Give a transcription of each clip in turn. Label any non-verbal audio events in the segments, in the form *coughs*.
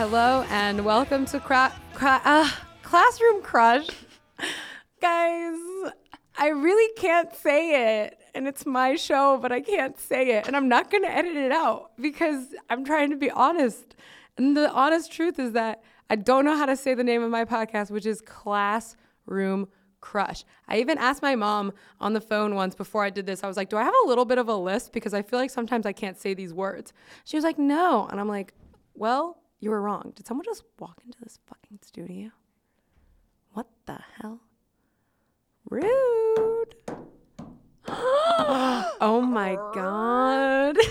Hello and welcome to cra- cra- uh, Classroom Crush. Guys, I really can't say it. And it's my show, but I can't say it. And I'm not going to edit it out because I'm trying to be honest. And the honest truth is that I don't know how to say the name of my podcast, which is Classroom Crush. I even asked my mom on the phone once before I did this. I was like, Do I have a little bit of a list? Because I feel like sometimes I can't say these words. She was like, No. And I'm like, Well, you were wrong. Did someone just walk into this fucking studio? What the hell? Rude. *gasps* oh my God. *laughs*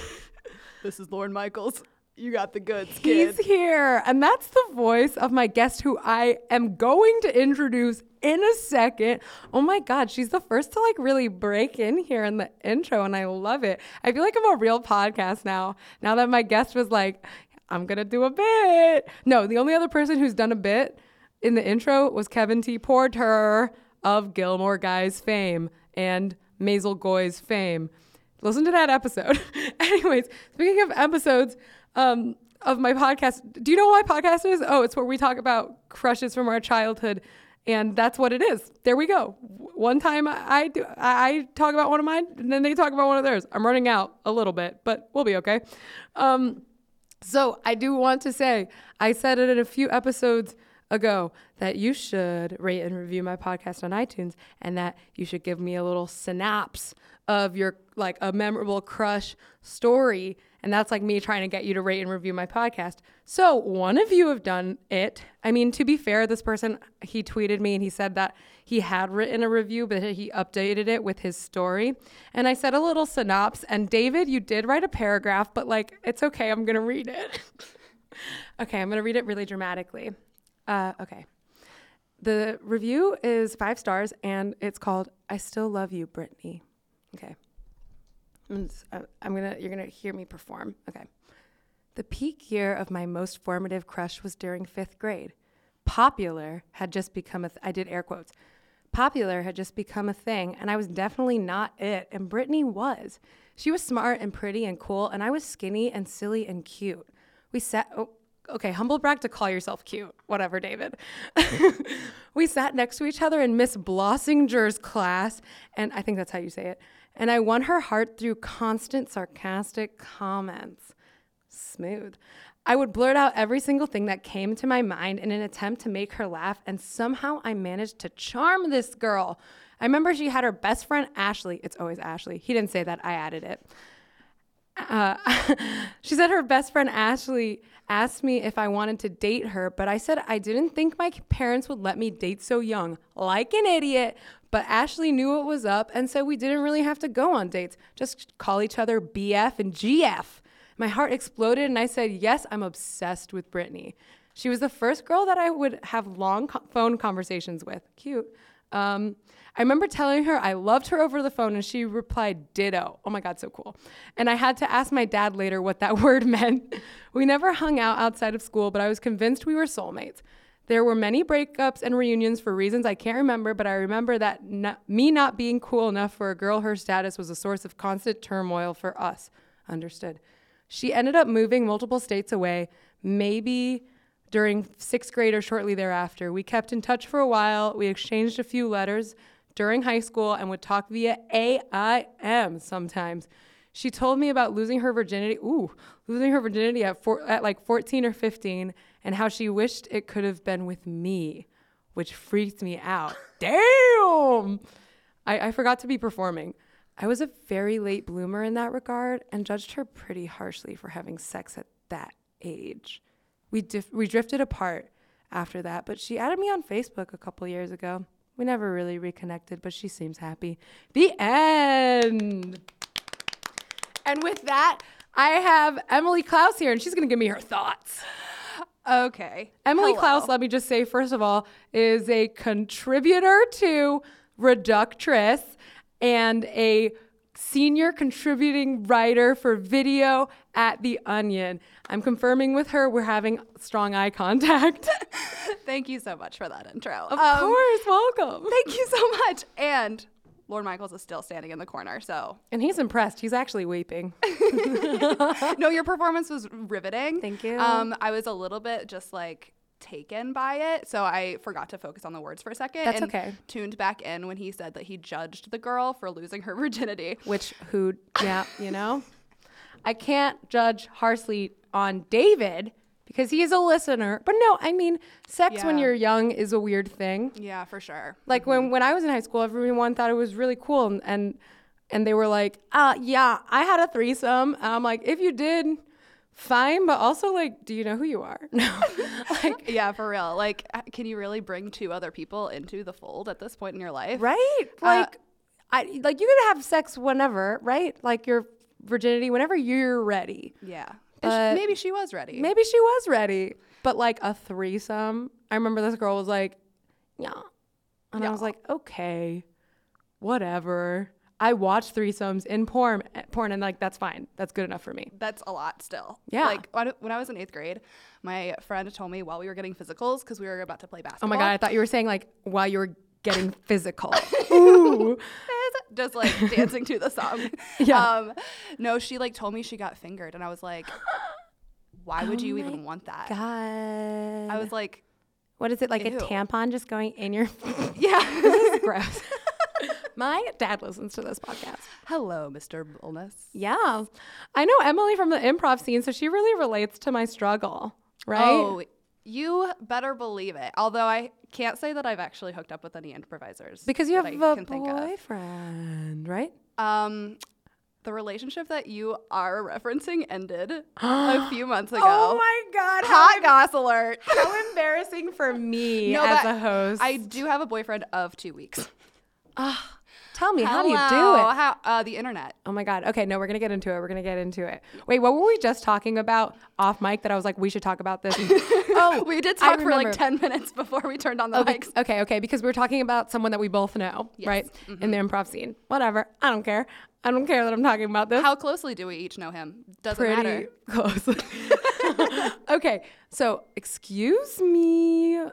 This is Lorne Michaels. You got the goods, kid. He's here. And that's the voice of my guest who I am going to introduce in a second. Oh my God, she's the first to like really break in here in the intro, and I love it. I feel like I'm a real podcast now. Now that my guest was like, I'm gonna do a bit. No, the only other person who's done a bit in the intro was Kevin T. Porter of Gilmore Guys fame and Maisel Goy's fame. Listen to that episode. *laughs* Anyways, speaking of episodes um, of my podcast, do you know what my podcast is? Oh, it's where we talk about crushes from our childhood, and that's what it is. There we go. One time I, do, I talk about one of mine, and then they talk about one of theirs. I'm running out a little bit, but we'll be okay. Um, so I do want to say, I said it in a few episodes ago that you should rate and review my podcast on iTunes and that you should give me a little synapse of your like a memorable crush story and that's like me trying to get you to rate and review my podcast. So, one of you have done it. I mean, to be fair, this person he tweeted me and he said that he had written a review but he updated it with his story. And I said a little synopsis and David, you did write a paragraph, but like it's okay, I'm going to read it. *laughs* okay, I'm going to read it really dramatically. Uh, okay. The review is five stars and it's called I Still Love You, Brittany. Okay. I'm, I- I'm gonna, you're gonna hear me perform. Okay. The peak year of my most formative crush was during fifth grade. Popular had just become a, th- I did air quotes. Popular had just become a thing, and I was definitely not it, and Brittany was. She was smart and pretty and cool, and I was skinny and silly and cute. We sat, oh, okay, humble brag to call yourself cute. Whatever, David. *laughs* we sat next to each other in Miss Blossinger's class, and I think that's how you say it. And I won her heart through constant sarcastic comments. Smooth. I would blurt out every single thing that came to my mind in an attempt to make her laugh, and somehow I managed to charm this girl. I remember she had her best friend Ashley. It's always Ashley. He didn't say that, I added it. Uh, *laughs* she said her best friend Ashley asked me if I wanted to date her, but I said I didn't think my parents would let me date so young, like an idiot. But Ashley knew what was up, and so we didn't really have to go on dates, just call each other BF and GF. My heart exploded, and I said, Yes, I'm obsessed with Brittany. She was the first girl that I would have long co- phone conversations with. Cute. Um, I remember telling her I loved her over the phone, and she replied, Ditto. Oh my God, so cool. And I had to ask my dad later what that *laughs* word meant. We never hung out outside of school, but I was convinced we were soulmates. There were many breakups and reunions for reasons I can't remember, but I remember that me not being cool enough for a girl her status was a source of constant turmoil for us. Understood. She ended up moving multiple states away, maybe during sixth grade or shortly thereafter. We kept in touch for a while. We exchanged a few letters during high school and would talk via AIM sometimes. She told me about losing her virginity, ooh, losing her virginity at, four, at like 14 or 15, and how she wished it could have been with me, which freaked me out. *laughs* Damn! I, I forgot to be performing. I was a very late bloomer in that regard and judged her pretty harshly for having sex at that age. We, dif- we drifted apart after that, but she added me on Facebook a couple years ago. We never really reconnected, but she seems happy. The end. And with that, I have Emily Klaus here, and she's going to give me her thoughts. Okay. Emily Hello. Klaus, let me just say, first of all, is a contributor to Reductress and a senior contributing writer for video at The Onion. I'm confirming with her we're having strong eye contact. *laughs* Thank you so much for that intro. Of Um, course, welcome. Thank you so much. And Lorne Michaels is still standing in the corner. So, And he's impressed. He's actually weeping. *laughs* *laughs* no, your performance was riveting. Thank you. Um, I was a little bit just like taken by it, so I forgot to focus on the words for a second. That's and okay. Tuned back in when he said that he judged the girl for losing her *laughs* virginity. Which who yeah, you know? I can't judge harshly on David because he is a listener. But no, I mean, sex when you're young is a weird thing. Yeah, for sure. Like when when I was in high school, everyone thought it was really cool and and, and they were like, "Uh, yeah, I had a threesome." And I'm like, "If you did, fine, but also like, do you know who you are?" No. *laughs* like *laughs* Yeah, for real. Like, uh, can you really bring two other people into the fold at this point in your life? right? Uh, Like I like you can have sex whenever, right? Like your virginity whenever you're ready. Yeah. And sh- maybe she was ready. Maybe she was ready, but like a threesome. I remember this girl was like, "Yeah," and I was like, "Okay, whatever." I watch threesomes in porn, porn, and like that's fine. That's good enough for me. That's a lot still. Yeah. Like when when I was in eighth grade, my friend told me while we were getting physicals because we were about to play basketball. Oh my god, I thought you were saying like while you were getting *laughs* physical. Ooh, just like dancing to the song. *laughs* Yeah. Um, no, she like told me she got fingered, and I was like, why would Oh you even want that? God. I was like, what is it like Ew. a tampon just going in your? *laughs* yeah. gross. My dad listens to this podcast. Hello, Mr. Bullness. Yeah. I know Emily from the improv scene, so she really relates to my struggle, right? Oh, you better believe it. Although I can't say that I've actually hooked up with any improvisers because you have a can think of. boyfriend, right? Um, the relationship that you are referencing ended *gasps* a few months ago. Oh my god, Hot goss alert. *laughs* how embarrassing for me No, as a host. I do have a boyfriend of two weeks. *gasps* Tell me, how do you do it? How, uh, the internet. Oh my god. Okay, no, we're gonna get into it. We're gonna get into it. Wait, what were we just talking about off mic that I was like, we should talk about this? *laughs* oh, We did I talk for like 10 minutes before we turned on the Okay, mics. okay, okay, because we are talking about someone that we both know, Yes. right? In the improv scene. Whatever. I don't care. I don't care that I'm talking about this. How closely do we each know him? Doesn't pretty matter. *laughs* close. *laughs* okay, so excuse me. Oh,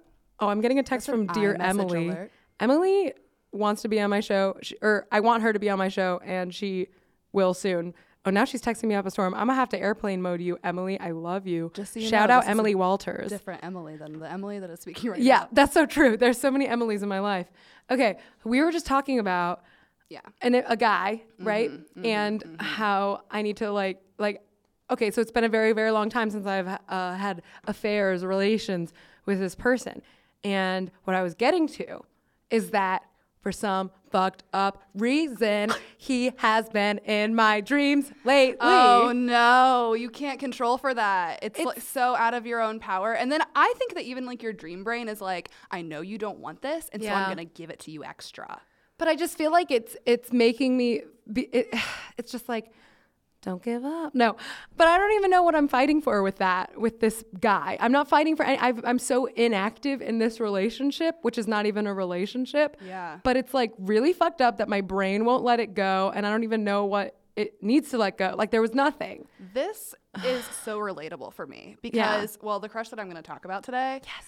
I'm getting a text from dear Emily. alert. Emily wants to be on my show, she, or I want her to be on my show, and she will soon. Oh, now she's texting me up a storm. I'm gonna have to airplane mode you, Emily. I love you. Just so you Shout know, out this is a Emily Walters. Different Emily than the Emily that is speaking right Yeah, now. Yeah, that's so true. There's so many Emilys in my life. Okay, we were just talking about Yeah. and a guy, Mm-hmm, right? and how I need to like like okay, so it's been a very very long time since I've uh, had affairs, relations with this person. And what I was getting to is that for some fucked up reason, he has been in my dreams lately. Oh no, you can't control for that. It's, like so out of your own power. And then I think that even like your dream brain is like, I know you don't want this, and so I'm gonna give it to you extra. But I just feel like it's it's making me be it, *sighs* it's just like don't give up. No, but I don't even know what I'm fighting for with that with this guy. I'm not fighting for. Any, I've, I'm so inactive in this relationship, which is not even a relationship. Yeah. But it's like really fucked up that my brain won't let it go, and I don't even know what it needs to let go. Like there was nothing. This is so relatable for me *sighs* because, well, the crush that I'm gonna talk about today. Yes.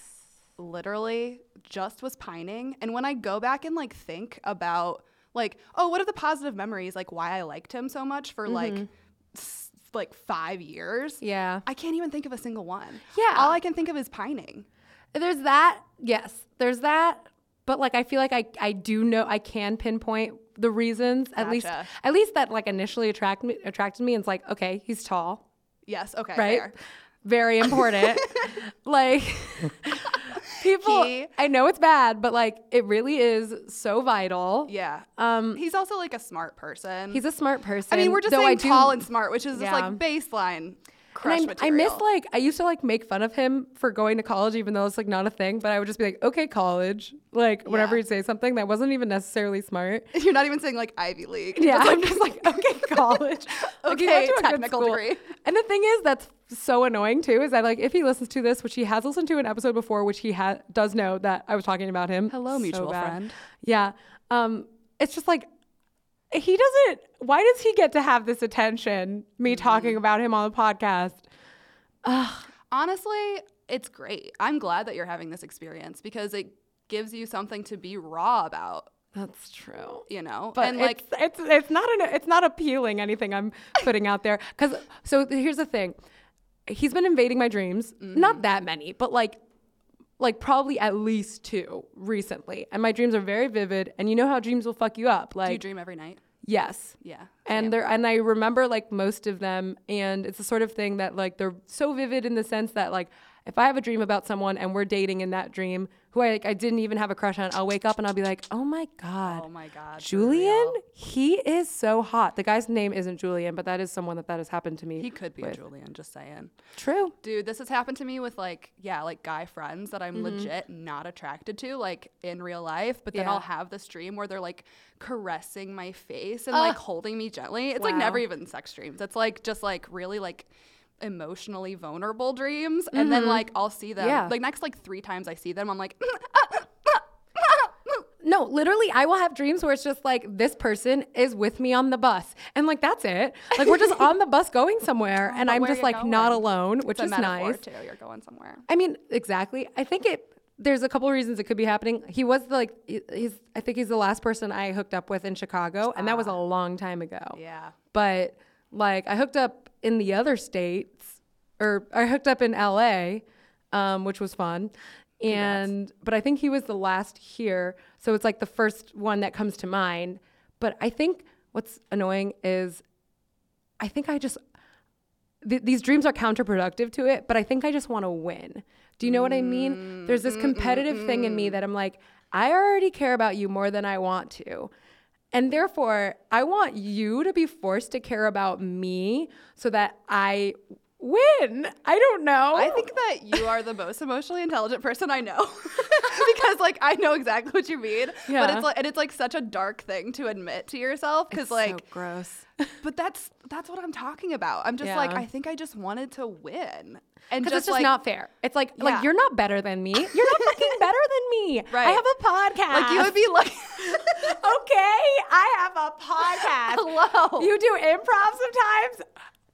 literally just was pining. And when I go back and like think about like, oh, what are the positive memories? Like why I liked him so much for like s- like five years. Yeah. I can't even think of a single one. Yeah. All I can think of is pining. There's that. Yes, there's that. But like I feel like I I do know I can pinpoint the reasons at least at least that like initially attract me attracted me and it's like okay he's tall Yes. Okay. right fair. very important *laughs* like *laughs* people He- I know it's bad but like it really is so vital Yeah. um He's also like a smart person. he's a smart person I mean, we're just though I saying do- tall and smart, which is just like baseline and I, I miss like I used to like make fun of him for going to college, even though it's like not a thing. But I would just be like, okay, college. Like whenever he'd say something that wasn't even necessarily smart. *laughs* You're not even saying like Ivy League. Yeah, Just, *laughs* I'm just like, okay, college. *laughs* Okay, went to a good technical degree. And the thing is, that's so annoying too. Is that like if he listens to this, which he has listened to an episode before, which he ha- does know that I was talking about him. Hello, mutual friend. Yeah. Um, it's just like he doesn't. Why does he get to have this attention? Me Mm-hmm. talking about him on the podcast. Honestly, it's great. I'm glad that you're having this experience because it gives you something to be raw about. That's true. you know? But and like, it's, it's it's not an, it's not appealing anything I'm putting out there because so here's the thing, he's been invading my dreams. Mm-hmm. Not that many, but like like probably at least two recently, and my dreams are very vivid. And you know how dreams will fuck you up. Like Do you dream every night? yes, Yeah. and they're and I remember like most of them, and it's the sort of thing that like they're so vivid in the sense that like if I have a dream about someone and we're dating in that dream, who I like, I didn't even have a crush on, I'll wake up and I'll be like, oh my god, Oh my God. Julian, he is so hot. The guy's name isn't Julian, but that is someone that that has happened to me. He could be a with. Julian, just saying. True. Dude, this has happened to me with like, yeah, like guy friends that I'm Mm-hmm. legit not attracted to, like in real life. But then Yeah. I'll have this dream where they're like caressing my face and like holding me gently. It's like never even sex dreams. It's like just like really like emotionally vulnerable dreams. And then like I'll see them Mm-hmm. Yeah. like next like three times I see them, I'm like, *laughs* No, literally, I will have dreams where it's just like this person is with me on the bus, and like that's it. Like we're just on the bus going somewhere, *laughs* and I'm just like not alone, which is nice. too. You're going somewhere. I mean, exactly. I think it. There's a couple reasons it could be happening. He was the, like he's. I think he's the last person I hooked up with in Chicago, and that was a long time ago. Yeah. But like I hooked up in the other states, or I hooked up in LA, um, which was fun. And but I think he was the last here, so it's like the first one that comes to mind. But I think what's annoying is, I think I just th- these dreams are counterproductive to it, but I think I just want to win. Do you know what I mean? Mm, There's this mm, mm, competitive thing in me that I'm like, I already care about you more than I want to. And therefore, I want you to be forced to care about me so that I win. I don't know. I think that you are the most emotionally intelligent person I know *laughs* because like I know exactly what you mean. But Yeah. it's like and it's like such a dark thing to admit to yourself because so like gross. but that's that's what I'm talking about. I'm just like I think I just wanted to win. And Because just, it's just like, not fair. It's like Yeah. like you're not better than me. You're not fucking *laughs* better than me. Right. I have a podcast. like you would be like *laughs* okay, I have a podcast. hello. You do improv sometimes.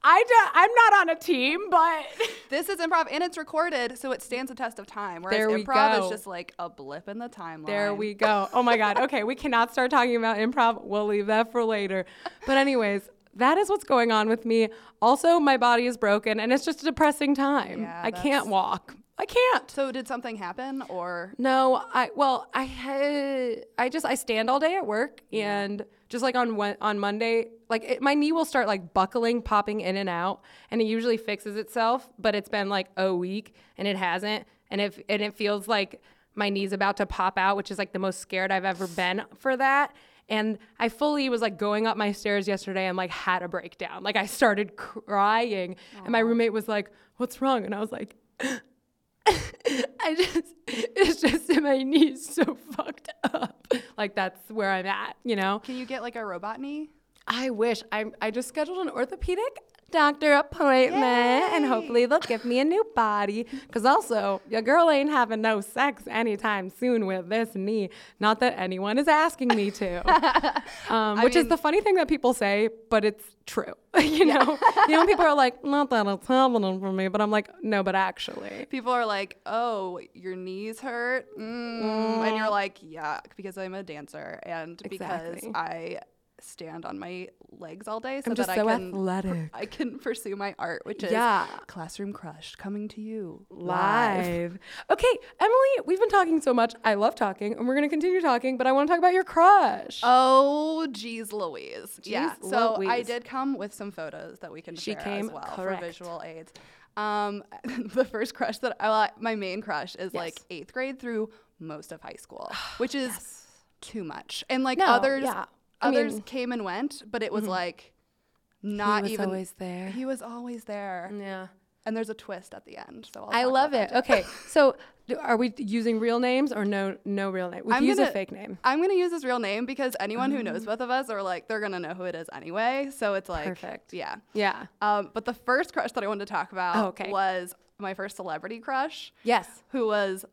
I do, I'm not on a team, but *laughs* this is improv and it's recorded so it stands the test of time. Whereas There we improv go. is just like a blip in the timeline. there we go. Oh my god. Okay, we cannot start talking about improv. We'll leave that for later. But anyways, that is what's going on with me. Also, my body is broken and it's just a depressing time. Yeah, I can't walk. I can't. So did something happen or No, I well, I had I just I stand all day at work and just like on on Monday, like it, my knee will start like buckling, popping in and out, and it usually fixes itself. But it's been like a week and it hasn't, and if and it feels like my knee's about to pop out, which is like the most scared I've ever been for that. And I fully was like going up my stairs yesterday and like had a breakdown. Like I started crying, and my roommate was like, "What's wrong?" And I was like. I just, it's just that my knee's so fucked up. Like that's where I'm at, you know? can you get like a robot knee? I wish I, I just scheduled an orthopedic doctor appointment and hopefully they'll give me a new body. Cause also your girl ain't having no sex anytime soon with this knee. Not that anyone is asking me to. *laughs* um, which is the funny thing that people say, but it's true. *laughs* you know, you know, people are like, not that it's happening for me, but I'm like, no, but actually. People are like, "Oh, your knees hurt," mm. and you're like, "Yeah," because I'm a dancer and because I stand on my legs all day, so I'm just that so I can athletic. *laughs* I can pursue my art, which is Yeah. Classroom Crush coming to you live. Okay, Emily, we've been talking so much. I love talking, and we're gonna continue talking. But I want to talk about your crush. Oh, geez, Louise. yeah. Jeez So I did come with some photos that we can She share came as well correct. for visual aids. Um, *laughs* the first crush that I my main crush is like eighth grade through most of high school, *sighs* which is too much. And like No, others, yeah. Others mean- Mm-hmm. came and went, but it was like not was even always there. He was always there, yeah, and there's a twist at the end. So I'll I love it. Okay, *laughs* so do- are we using real names or no no real name? We can use a gonna- fake name. I'm gonna use his real name because anyone who knows both of us are like they're gonna know who it is anyway. So it's like Perfect. Yeah. Yeah. Um, but the first crush that I wanted to talk about Oh, okay. was my first celebrity crush, Yes. who was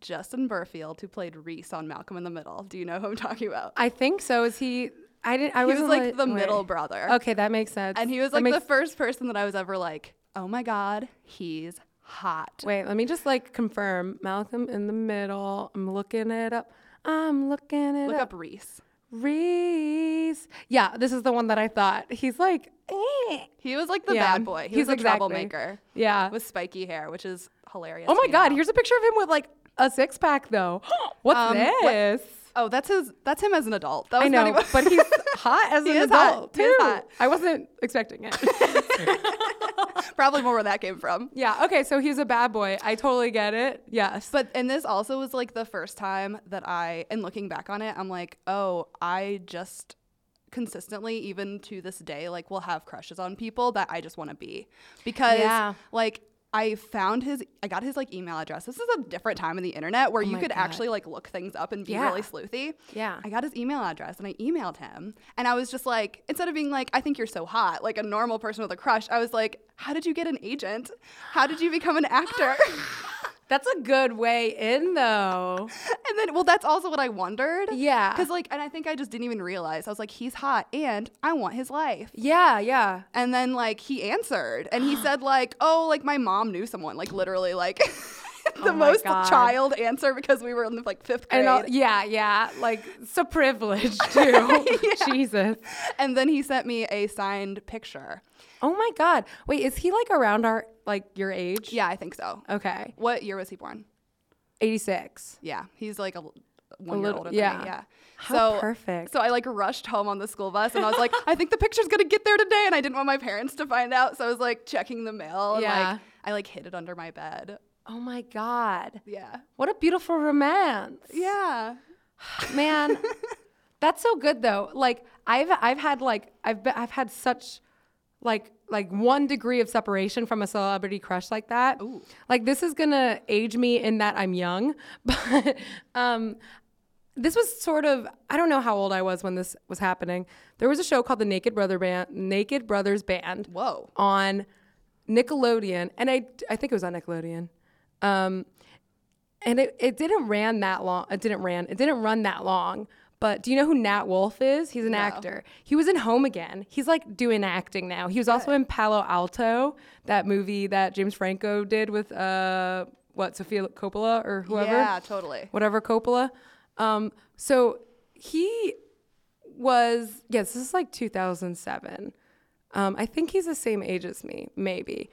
Justin Berfield, who played Reese on Malcolm in the Middle. Do you know who I'm talking about? I think so. Is he? I didn't. I he was like the wait. middle brother. Okay, that makes sense. And he was like the first person that I was ever like, oh my God, he's hot. Wait, let me just like confirm. Malcolm in the middle. I'm looking it up. I'm looking it Look look up Reese. Reese. Yeah, this is the one that I thought. He's like, eh. He was like the Yeah, bad boy. He he's was a exactly- troublemaker Yeah. with spiky hair, which is hilarious. Oh my God, now. here's a picture of him with like a six pack though. *gasps* What's Um, what- Oh, that's his. That's him as an adult. That was I not know, even- but he's *laughs* hot as He an adult too. hot. I wasn't expecting it. *laughs* probably more where that came from. yeah. Okay. So he's a bad boy. I totally get it. Yes. But and this also was like the first time that I and looking back on it, I'm like, oh, I just consistently, even to this day, like will have crushes on people that I just want to be. Because Yeah. like I found his I got his like email address. This is a different time in the internet where oh you Oh my could God. actually like look things up and be Yeah. really sleuthy. Yeah. I got his email address and I emailed him. And I was just like, instead of being like, I think you're so hot, like a normal person with a crush, I was like, how did you get an agent? How did you become an actor? *laughs* *laughs* That's a good way in though. *laughs* And then, well, that's also what I wondered. Yeah. Because, like, and I think I just didn't even realize. I was like, he's hot and I want his life. Yeah. Yeah. And then, like, he answered and he *gasps* said, like, oh, like, my mom knew someone. Like, literally, like, *laughs* the Oh most God. child answer because we were in the, like, fifth grade. All, yeah, yeah, like so privileged *laughs* too. Jesus. and then he sent me a signed picture. Oh my God. Wait, is he like around our like your age? Yeah, I think so. Okay. What year was he born? 86. Yeah, he's like a one year little- older yeah. than me. Yeah. How so perfect. So I like rushed home on the school bus and I was like, I think the picture's gonna get there today, and I didn't want my parents to find out, so I was like checking the mail and Yeah. like I like hid it under my bed. Oh my God. Yeah. What a beautiful romance. Yeah. *sighs* Man, *laughs* that's so good though. Like I've I've had like I've been, I've had such like like one degree of separation from a celebrity crush like that. Ooh. Like this is gonna age me in that I'm young, *laughs* but um, this was sort of I don't know how old I was when this was happening. There was a show called the Naked Brother Band, Naked Brothers Band Whoa. on Nickelodeon, and I I think it was on Nickelodeon. Um, and it, it didn't ran that long. It didn't ran. It didn't run that long. But do you know who Nat Wolff is? He's an No. actor. He was in Home Again. He's like doing acting now. He was also in Palo Alto, that movie that James Franco did with uh what Sofia Coppola or whoever Yeah, totally. whatever Coppola. Um, so he was yes, this is like 2007. Um, I think he's the same age as me, maybe.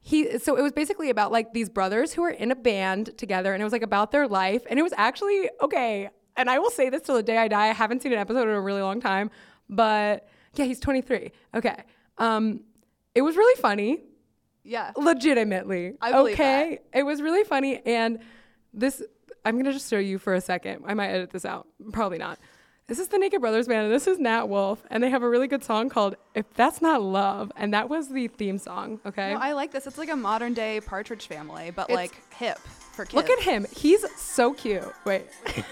He so it was basically about like these brothers who were in a band together, and it was like about their life, and it was actually okay. And I will say this till the day I die. I haven't seen an episode in a really long time, but yeah, he's 23. Okay, um, it was really funny Yeah. legitimately. I believe okay, it was really funny, and this I'm gonna just show you for a second. I might edit this out, probably not. This is the Naked Brothers band, and this is Nat Wolff, and they have a really good song called "If That's Not Love," and that was the theme song. Okay, No, I like this. It's like a modern day Partridge Family, but It's- like hip for kids. look at him. He's so cute. Wait, *laughs*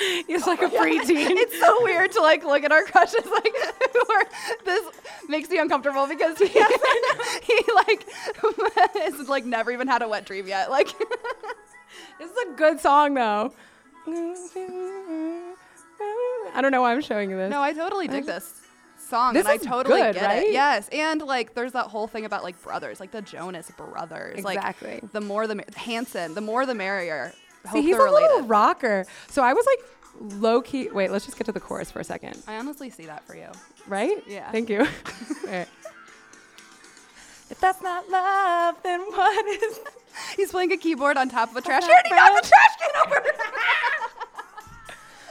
*laughs* he's like a preteen. It's so weird to like look at our crushes *laughs* like this makes me uncomfortable because he *laughs* he like is like never even had a wet dream yet. Like this is a good song though. I don't know why I'm showing you this. No, I totally dig this song, This and I totally good, get right? it. Yes, and like there's that whole thing about like brothers, like the Jonas brothers. Exactly. Like the more the mer- Hanson, the more the merrier. See, he's a related. little rocker. So I was like low key. Wait, let's just get to the chorus for a second. I honestly see that for you. Right? Yeah. Thank you. *laughs* If that's not love, then what is? *laughs* He's playing a keyboard on top of a trash can. He got the trash can over. *laughs*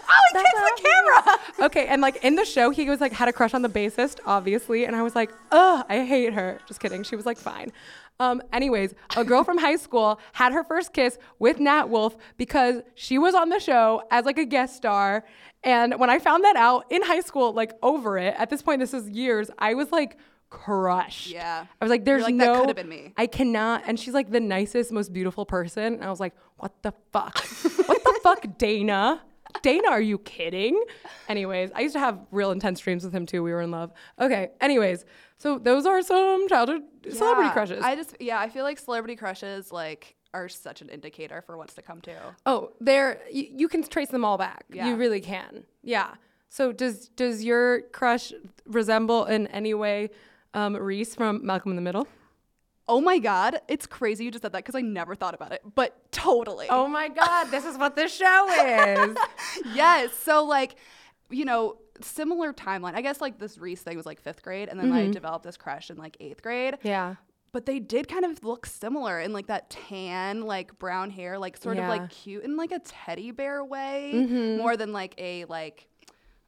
oh, he That's kicked the camera. Okay, and like in the show, he was like had a crush on the bassist, obviously, and I was like, ugh, I hate her. Just kidding. She was like fine. Um, anyways, a girl from high school had her first kiss with Nat Wolff because she was on the show as like a guest star. And when I found that out in high school, like over it, at this point, this is years, I was like crushed. Yeah. I was like, there's like, that no. could've been me. I cannot. And she's like the nicest, most beautiful person. And I was like, what the fuck? *laughs* what the fuck, Dana? Dana, are you kidding? Anyways, I used to have real intense dreams with him too. We were in love. Okay. Anyways, so those are some childhood celebrity crushes. I just yeah, I feel like celebrity crushes like are such an indicator for what's to come too. oh, there you, you can trace them all back. Yeah. You really can. Yeah. So does does your crush resemble in any way um, Reese from Malcolm in the Middle? Oh my god, it's crazy you just said that because I never thought about it, but totally. Oh my God, this is what this show is. *laughs* yes. So like you know, similar timeline. I guess like this Reese thing was like fifth grade, and then I developed this crush in like eighth grade. Yeah. But they did kind of look similar in like that tan, like brown hair, like sort of like cute in like a teddy bear way, Mm-hmm. more than like a like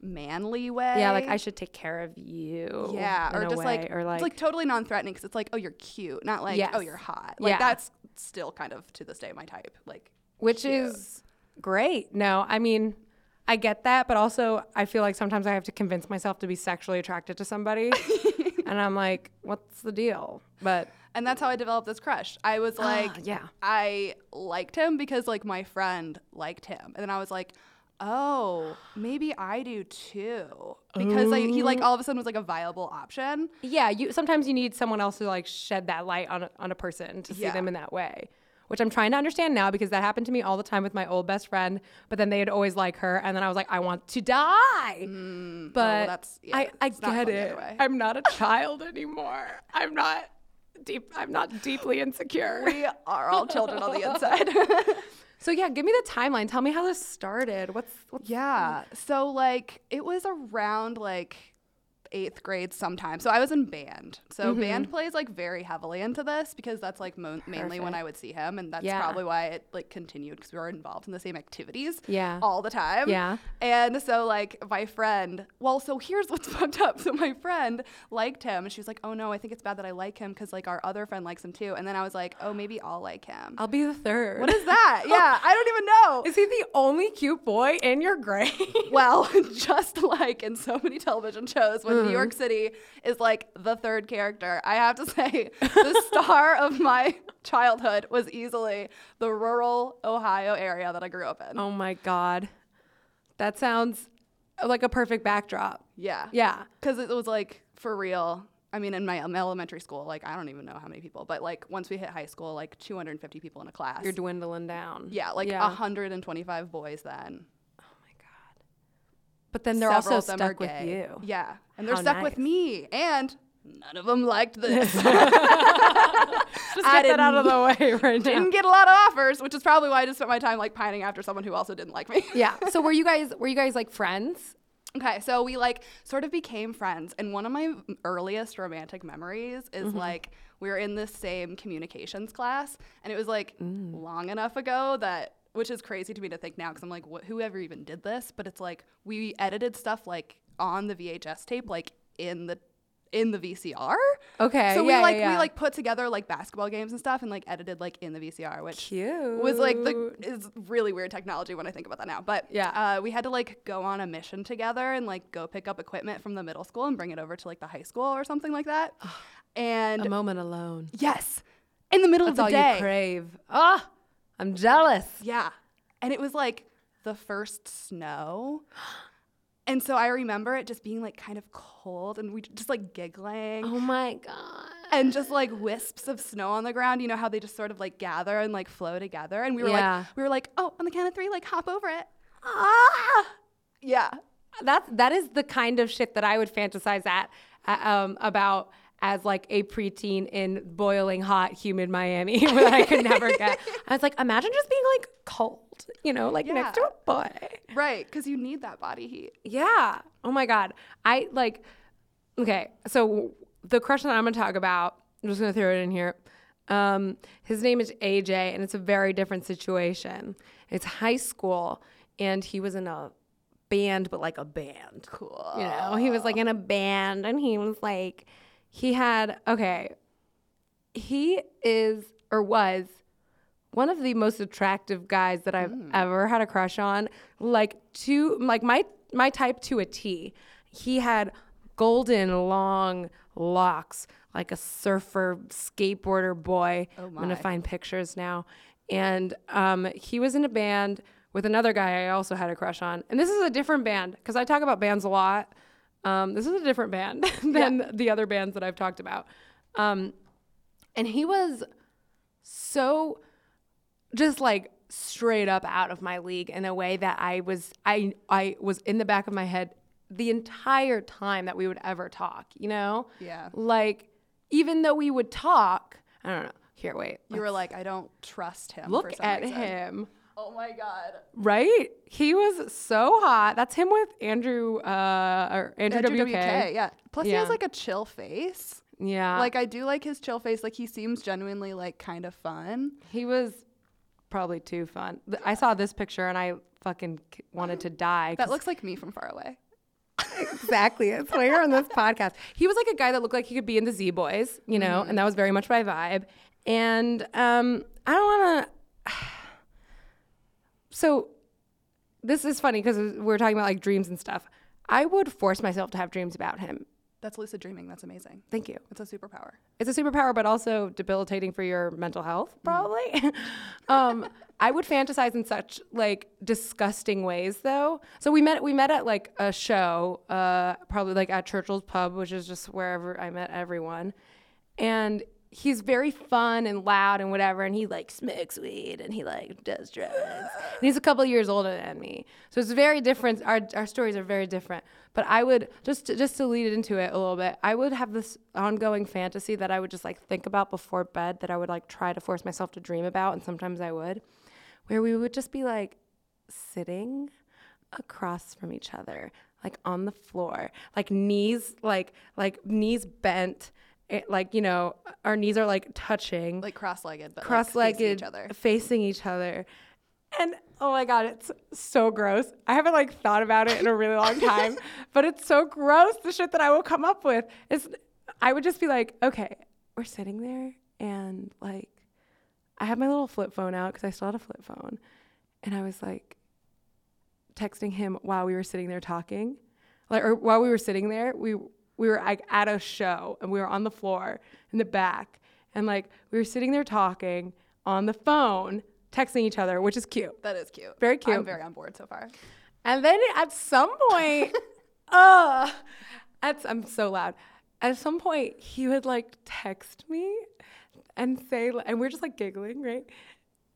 manly way. Yeah, like I should take care of you. Yeah, or just way, like or like, it's like totally non-threatening because it's like oh you're cute, not like oh you're hot. Like Yeah. that's still kind of to this day my type. Like which cute. is great. No, I mean, I get that, but also I feel like sometimes I have to convince myself to be sexually attracted to somebody, *laughs* and I'm like, what's the deal? But and that's how I developed this crush. I was ah, like, yeah. I liked him because like my friend liked him, and then I was like, oh, maybe I do too, because like, he like all of a sudden was like a viable option. yeah, you sometimes you need someone else to like shed that light on a, on a person to see Yeah. them in that way. Which I'm trying to understand now because that happened to me all the time with my old best friend. But then they'd always like her, and then I was like, I want to die. Mm, oh, but that's- yeah, I, I get it. I'm not a *laughs* child anymore. I'm not deep. I'm not deeply insecure. We are all children on the inside. *laughs* So yeah, give me the timeline. Tell me how this started. What's what's Yeah. So like it was around like eighth grade sometime. So I was in band. So mm-hmm. band plays like very heavily into this because that's like mo- mainly when I would see him, and that's Yeah. probably why it like continued because we were involved in the same activities. Yeah. All the time. Yeah. And so like my friend, well, so here's what's *laughs* fucked up. So my friend liked him, and she was like, "Oh no, I think it's bad that I like him because like our other friend likes him too." And then I was like, "Oh, maybe I'll like him." I'll be the third. what is that? *laughs* yeah, I don't even know. Is he the only cute boy in your grade? Well, *laughs* just like in so many television shows, when Mm-hmm. New York City is like the third character, I have to *laughs* say the star of my childhood was easily the rural Ohio area that I grew up in. oh my god, that sounds like a perfect backdrop. Yeah. Yeah. Because it was like for real. I mean, in my um, elementary school, like I don't even know how many people, but like once we hit high school, like 250 people in a class. You're dwindling down. yeah, like Yeah. 125 boys then. But then they're Several also them are stuck with gay. you. Yeah, and they're How stuck with nice. me, and none of them liked *laughs* this. Just I get that out of the way right now. didn't get a lot of offers, which is probably why I just spent my time like pining after someone who also didn't like me. yeah. *laughs* So were you guys were you guys like friends? okay, so we like sort of became friends, and one of my earliest romantic memories is Mm-hmm. like we were in this same communications class, and it was like Mm. long enough ago that. Which is crazy to me to think now because I'm like, wh- whoever even did this? But it's like we edited stuff like on the VHS tape, like in the in the VCR. Okay. So we yeah, like yeah, we like put together like basketball games and stuff and like edited like in the VCR, which cute. was like the is really weird technology when I think about that now. But Yeah. uh, we had to like go on a mission together and like go pick up equipment from the middle school and bring it over to like the high school or something like that. and a moment alone. yes, in the middle That's of all the day. you crave. Ah, I'm jealous. Yeah. And it was like the first snow. *gasps* And so I remember it just being like kind of cold and we just like giggling. Oh my god. and just like wisps of snow on the ground. You know how they just sort of like gather and like flow together. And we were Yeah. like, we were like, oh, on the count of three, like hop over it. Ah, yeah, That's that is the kind of shit that I would fantasize at uh, um, about as like a preteen in boiling hot, humid Miami, *laughs* that I could never get. *laughs* I was like, imagine just being like cold, you know, like next to a boy. right. Because you need that body heat. Yeah. Oh my god. I like. Okay, so the crush that I'm gonna talk about, I'm just gonna throw it in here. Um, his name is AJ, and it's a very different situation. It's high school, and he was in a band, but like a band. Cool. You know, he was like in a band, and he was like, he had okay. He is or was one of the most attractive guys that I've ever had a crush on. Like to like my my type to a T. He had golden long locks, like a surfer skateboarder boy. Oh I'm gonna find pictures now. And um, he was in a band with another guy I also had a crush on. And this is a different band because I talk about bands a lot. Um, this is a different band *laughs* than the other bands that I've talked about. Um, and he was so just like straight up out of my league in a way that I was I I was in the back of my head the entire time that we would ever talk, you know? Yeah. Like even though we would talk, I don't know. Here, wait. You were like, I don't trust him. Look for some at reason. him. Oh my god. Right? He was so hot. That's him with Andrew uh or Andrew, Andrew WK. WK, yeah. Plus he has like a chill face. Yeah. like I do like his chill face. Like he seems genuinely like kind of fun. he was probably too fun. I saw this picture and I fucking wanted to die. That looks like me from far away. exactly. That's why you're on this *laughs* podcast. He was like a guy that looked like he could be in the Z Boys, you know, and that was very much my vibe. And um, I don't want to. So this is funny because we're talking about like dreams and stuff. I would force myself to have dreams about him. That's lucid dreaming. That's amazing. Thank you. It's a superpower. It's a superpower, but also debilitating for your mental health, probably. *laughs* um, I would fantasize in such like disgusting ways, though. So we met. We met at like a show, uh, probably like at Churchill's Pub, which is just wherever I met everyone. And he's very fun and loud and whatever. And he like smokes weed and he like does drugs. and he's a couple years older than me, so it's very different. Our our stories are very different. But I would just to, just to lead into it a little bit. I would have this ongoing fantasy that I would just like think about before bed that I would like try to force myself to dream about, and sometimes I would, where we would just be like sitting across from each other, like on the floor, like knees like like knees bent. It, like you know, our knees are like touching, Like cross-legged, but cross-legged, like, facing each other. facing each other. And oh my god, it's so gross. I haven't like thought about it in a really long time, *laughs* but it's so gross. The shit that I will come up with is, I would just be like, okay, we're sitting there, and like, I have my little flip phone out because I still had a flip phone, and I was like, texting him while we were sitting there talking, like, or while we were sitting there, we we were like at a show and we were on the floor in the back, and like we were sitting there talking on the phone, texting each other, which is cute. That is cute. Very cute. I'm very on board so far. And then at some point, *laughs* uh, at, I'm so loud. At some point, he would like text me and say, and we're just like giggling, right?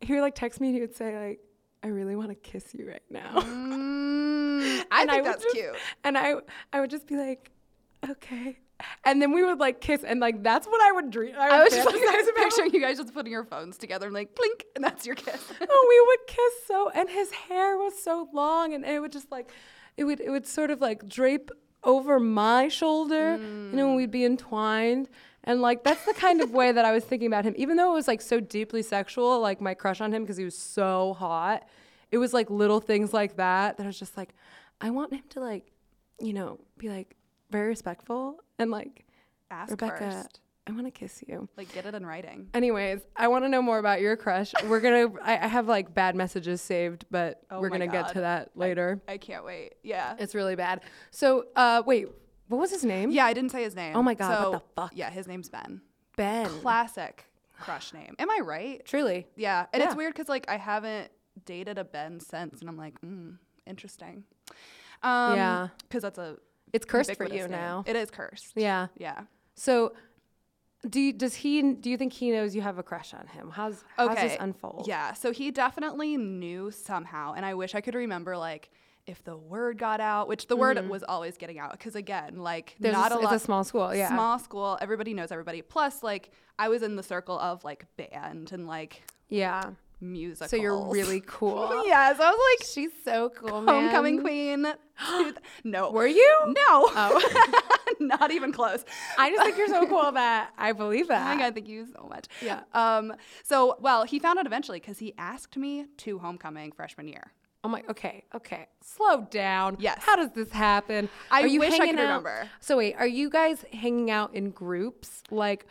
He would like text me and he would say like, "I really want to kiss you right now." Mm, *laughs* I think would that's just- cute. And I, I would just be like, "Okay," and then we would like kiss, and like that's what I would dream. I was just like, I was picturing you guys just putting your phones together and like clink, and that's your kiss. *laughs* oh, we would kiss so, and his hair was so long, and it would just like, it would it would sort of like drape over my shoulder, you know, when mm. we'd be entwined, and like that's the kind of way that I was thinking about him, even though it was like so deeply sexual, like my crush on him because he was so hot. It was like little things like that that I was just like, I want him to like, you know, be like very respectful and like, Ask Rebecca, first. I want to kiss you. Like get it in writing. Anyways, I want to know more about your crush. We're gonna. I, I have like bad messages saved, but Oh we're gonna get to that later. I can't wait. Yeah. it's really bad. So, uh, wait, what was his name? Yeah, I didn't say his name. Oh my God, what the fuck? Yeah, his name's Ben. Ben. Classic crush name. Am I right? Truly. Yeah. And it's weird because like I haven't dated a Ben since, and I'm like, mm, interesting. Um, Yeah. Because that's a It's cursed for you name. now. It is cursed. Yeah. Yeah. So, do you, does he? Do you think he knows you have a crush on him? How's how's this unfold? Yeah. So he definitely knew somehow, and I wish I could remember like if the word got out, which the word was always getting out. Because again, like Mm-hmm. There's not a, a lot. It's a small school. Yeah. Small school, everybody knows everybody. Plus, like I was in the circle of like band and like Yeah. Musicals. So you're really cool. *laughs* yes, I was like She's so cool, man. homecoming queen. *gasps* no, Were you? no, Oh. *laughs* not even close. I just think you're so cool that I believe *laughs* that. god, thank you so much. Yeah. Um. So, well, he found out eventually because he asked me to homecoming freshman year. Oh my. Okay. Okay. Slow down. Yes. How does this happen? I are you wish I could out- remember. So wait, are you guys hanging out in groups like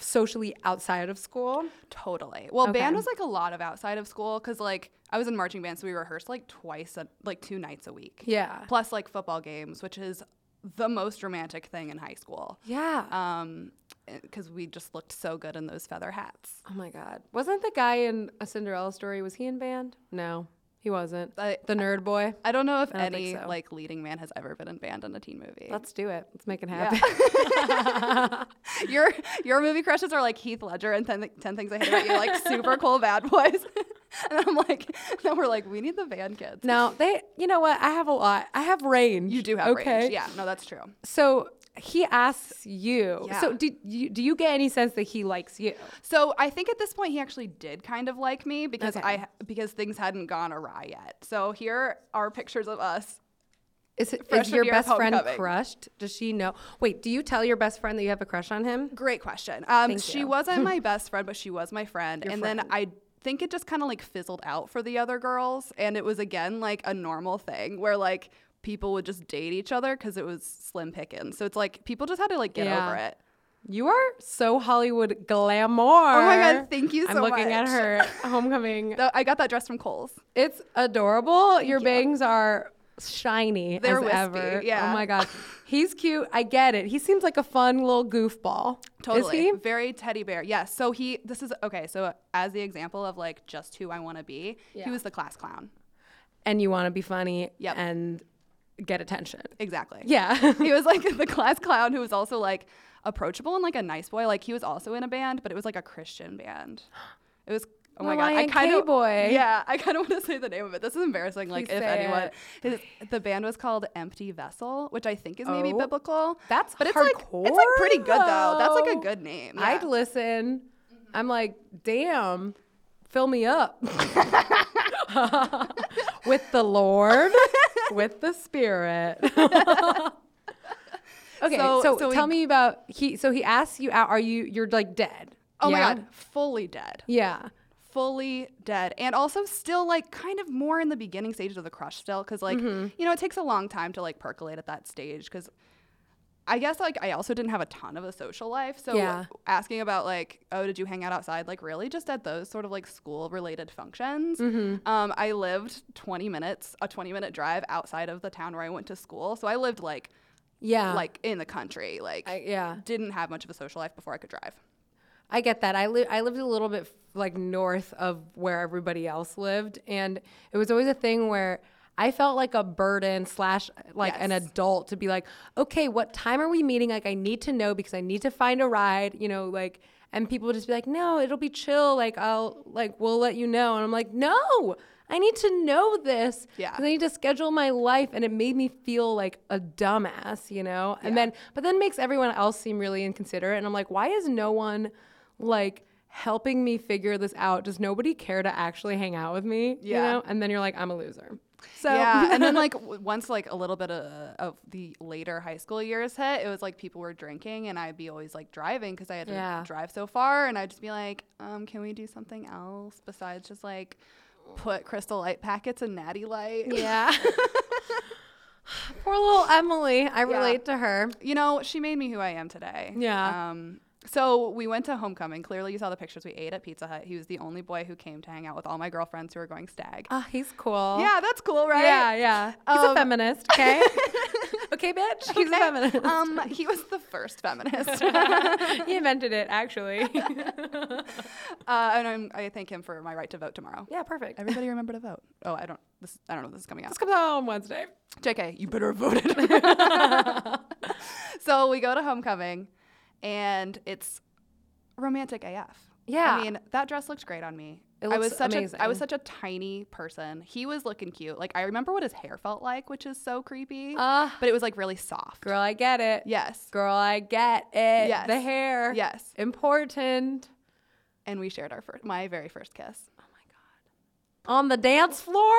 socially outside of school? Totally. Well, Okay. band was like a lot of outside of school because like I was in marching band, so we rehearsed like twice, a, like two nights a week. Yeah. Plus like football games, which is the most romantic thing in high school. Yeah. Um, because we just looked so good in those feather hats. oh my God. Wasn't the guy in a Cinderella story? Was he in band? No, he wasn't. I- the nerd boy. I don't know if don't any so. like leading man has ever been in band in a teen movie. Let's do it. Let's make it Yeah. happen. *laughs* your your movie crushes are like Heath Ledger and 10, 10 Things I Hate About You, like *laughs* super cool bad boys. *laughs* and I'm like, then we're like, we need the band kids. no, they. You know what? I have a lot. I have range. You do have okay. range. Yeah, no, that's true. So he asks you. Yeah. So do you do you get any sense that he likes you? So I think at this point he actually did kind of like me because Okay. I because things hadn't gone awry yet. So here are pictures of us. Is, it, is your best friend crushed? Does she know? Wait, do you tell your best friend that you have a crush on him? Great question. Um, she you. wasn't my *laughs* best friend, but she was my friend. Your and then. I think it just kind of like fizzled out for the other girls, and it was again like a normal thing where like people would just date each other because it was slim pickings. So it's like people just had to like get Yeah. over it. You are so Hollywood glamour. Oh my god, thank you so much. I'm looking at her *laughs* homecoming. I got that dress from Kohl's. It's adorable. Your you. bangs are shiny They're as wispy, ever. Oh yeah. Oh my god. *laughs* He's cute. I get it. He seems like a fun little goofball. Totally. Very teddy bear. Yes. So he, this is, okay. So as the example of like just who I want to be, Yeah. he was the class clown. And you want to be funny Yep. and get attention. Exactly. Yeah. he was like the class clown who was also like approachable and like a nice boy. Like he was also in a band, but it was like a Christian band. It was, oh my God. I kind of, K-boy. yeah, I kind of want to say the name of it. This is embarrassing. Like Please if anyone, his, the band was called Empty Vessel, which I think is maybe Oh. biblical. That's but it's like, it's like pretty good though. That's like a good name. I'd Yeah. listen. Mm-hmm. I'm like, damn, fill me up *laughs* *laughs* with the Lord, *laughs* with the Spirit. *laughs* *laughs* okay, so, So- so tell me about he. So he asks you out. Are you? You're like dead. oh yeah? my God. Fully dead. Yeah. fully dead and also still like kind of more in the beginning stages of the crush still because like Mm-hmm. you know it takes a long time to like percolate at that stage because i guess like i also didn't have a ton of a social life so Yeah. asking about like oh did you hang out outside like really just at those sort of like school related functions Mm-hmm. um, i lived 20 minutes a 20 minute drive outside of the town where i went to school so i lived like Yeah. like in the country like I, yeah. didn't have much of a social life before i could drive I get that. I li- I lived a little bit like north of where everybody else lived, and it was always a thing where I felt like a burden slash like an adult to be like, okay, what time are we meeting? Like, I need to know because I need to find a ride. You know, like, and people would just be like, no, it'll be chill. Like, I'll like we'll let you know, and I'm like, no. I need to know this. Yeah. I need to schedule my life. And it made me feel like a dumbass, you know? And then, but then makes everyone else seem really inconsiderate. And I'm like, why is no one like helping me figure this out? Does nobody care to actually hang out with me? You Yeah. know? And then you're like, I'm a loser. So yeah, *laughs* and then like w- once like a little bit of, of the later high school years hit, it was like people were drinking, and I'd be always like driving because I had to Yeah. drive so far, and I'd just be like, um, "Can we do something else besides just like put Crystal Light packets in Natty Light?" yeah. *laughs* Poor little Emily. I relate to her. You know, she made me who I am today. Yeah. Um. So we went to homecoming. Clearly, you saw the pictures. We ate at Pizza Hut. He was the only boy who came to hang out with all my girlfriends who were going stag. Ah, he's cool. Yeah, that's cool, right? Yeah, yeah. He's a Um, feminist, okay? *laughs* okay, bitch. *laughs* He's a feminist. Um, he was the first feminist. *laughs* he invented it, actually. Uh, and I'm, I thank him for my right to vote tomorrow. yeah, perfect. Everybody remember to vote. Oh, I don't. This I don't know. if This is coming out. This comes out on Wednesday. Jk, you better have voted. so we go to homecoming, and it's romantic AF. Yeah. I mean that dress looked great on me. It I was such amazing. a I was such a tiny person. He was looking cute. Like I remember what his hair felt like, which is so creepy. Ah. but it was like really soft. Girl, I get it. Yes. Girl, I get it. Yes. The hair. Yes. Important. And we shared our first, my very first kiss Oh my god. On the dance floor?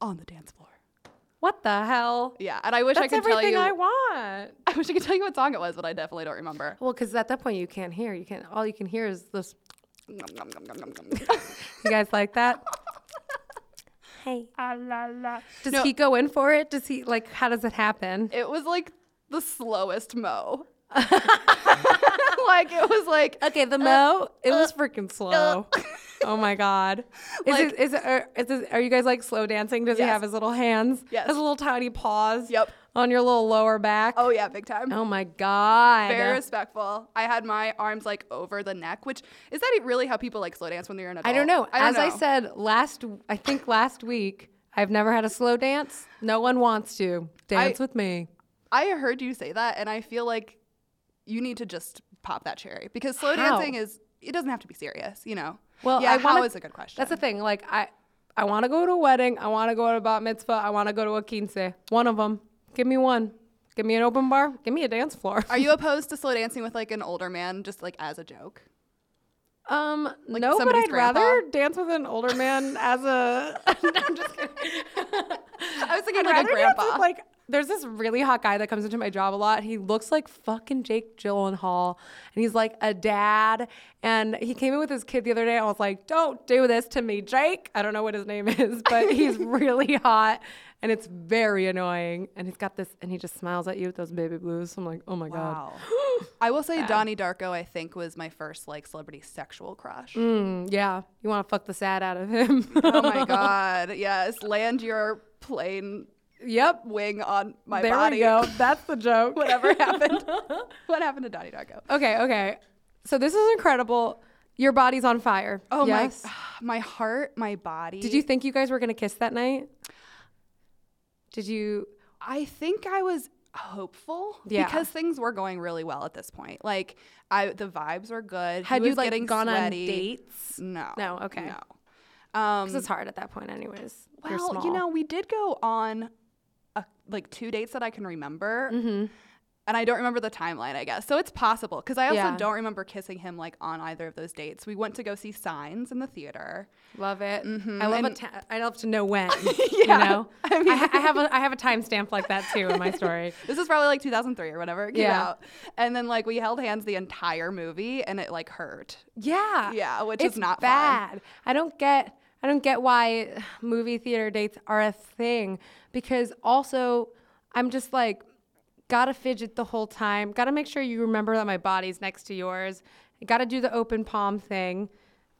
on the dance floor. What the hell? Yeah, and I wish I could tell everything you. I want. *laughs* I wish I could tell you what song it was, but I definitely don't remember. Well, because at that point you can't hear. You can't. All you can hear is this. *laughs* You guys like that? *laughs* hey. Ah, la, la. Does No. he go in for it? Does he like? How does it happen? It was like the slowest mo. *laughs* like it was like Okay, the uh, mo. it was uh, freaking uh, slow. *laughs* oh my god. Is Like- it? Is it? Are, is it, are you guys like slow dancing? Does he have his little hands? Yes. His little tiny paws. Yep. On your little lower back. oh yeah, big time. Oh my god. Very respectful. I had my arms like over the neck, which is that really how people like slow dance when they're an adult? I don't know. I don't As I said last, I think last week, I've never had a slow dance. No one wants to dance I- with me. I heard you say that, and I feel like you need to just pop that cherry because slow How? dancing is it doesn't have to be serious, you know. Well, yeah, I wanna- is a good question. That's the thing. Like I, I want to go to a wedding. I want to go to a bat mitzvah. I want to go to a quince. One of them. Give me one. Give me an open bar. Give me a dance floor. Are you *laughs* opposed to slow dancing with like an older man, just like as a joke? Um, Like no, but I'd grandpa? rather dance with an older man as a. *laughs* I'm just kidding. *laughs* I was thinking I'd like a grandpa. with, like, there's this really hot guy that comes into my job a lot. He looks like fucking Jake Gyllenhaal, and he's like a dad. And he came in with his kid the other day. I was like, "Don't do this to me, Jake." I don't know what his name is, *laughs* but he's *laughs* really hot, and it's very annoying. And he's got this, and he just smiles at you with those baby blues. I'm like, "Oh my god." wow. *gasps* I will say Donnie Darko. I think was my first like celebrity sexual crush. Mm, yeah, you want to fuck the sad out of him. oh my *laughs* god. Yes. Land your plane yep. wing on my there body. we go. That's the joke. *laughs* Whatever happened. *laughs* what happened to Donnie Darko? Okay, okay. So this is incredible. Your body's on fire. Oh yes? my *sighs* my heart, my body. Did you think you guys were gonna kiss that night? Did you? I think I was hopeful Yeah. because things were going really well at this point. Like I the vibes were good. Had you like gone sweaty. on dates? No. No, okay. No. Um it's hard at that point, anyways. Well, you know, we did go on like two dates that I can remember. Mm-hmm. And I don't remember the timeline, I guess. So it's possible because I also Yeah. don't remember kissing him like on either of those dates. We went to go see Signs in the theater. Love it. Mhm. I love a And- ta- I love to know when. *laughs* Yeah. You know, *laughs* I I, mean- ha- I have a I have a timestamp like that too in my story. *laughs* This is probably like 2003 or whatever. it came Yeah. out. And then like we held hands the entire movie and it like hurt. Yeah. Yeah, which it's is not fun. bad. I don't get I don't get why movie theater dates are a thing because also I'm just like gotta fidget the whole time. Gotta make sure you remember that my body's next to yours. Gotta do the open palm thing.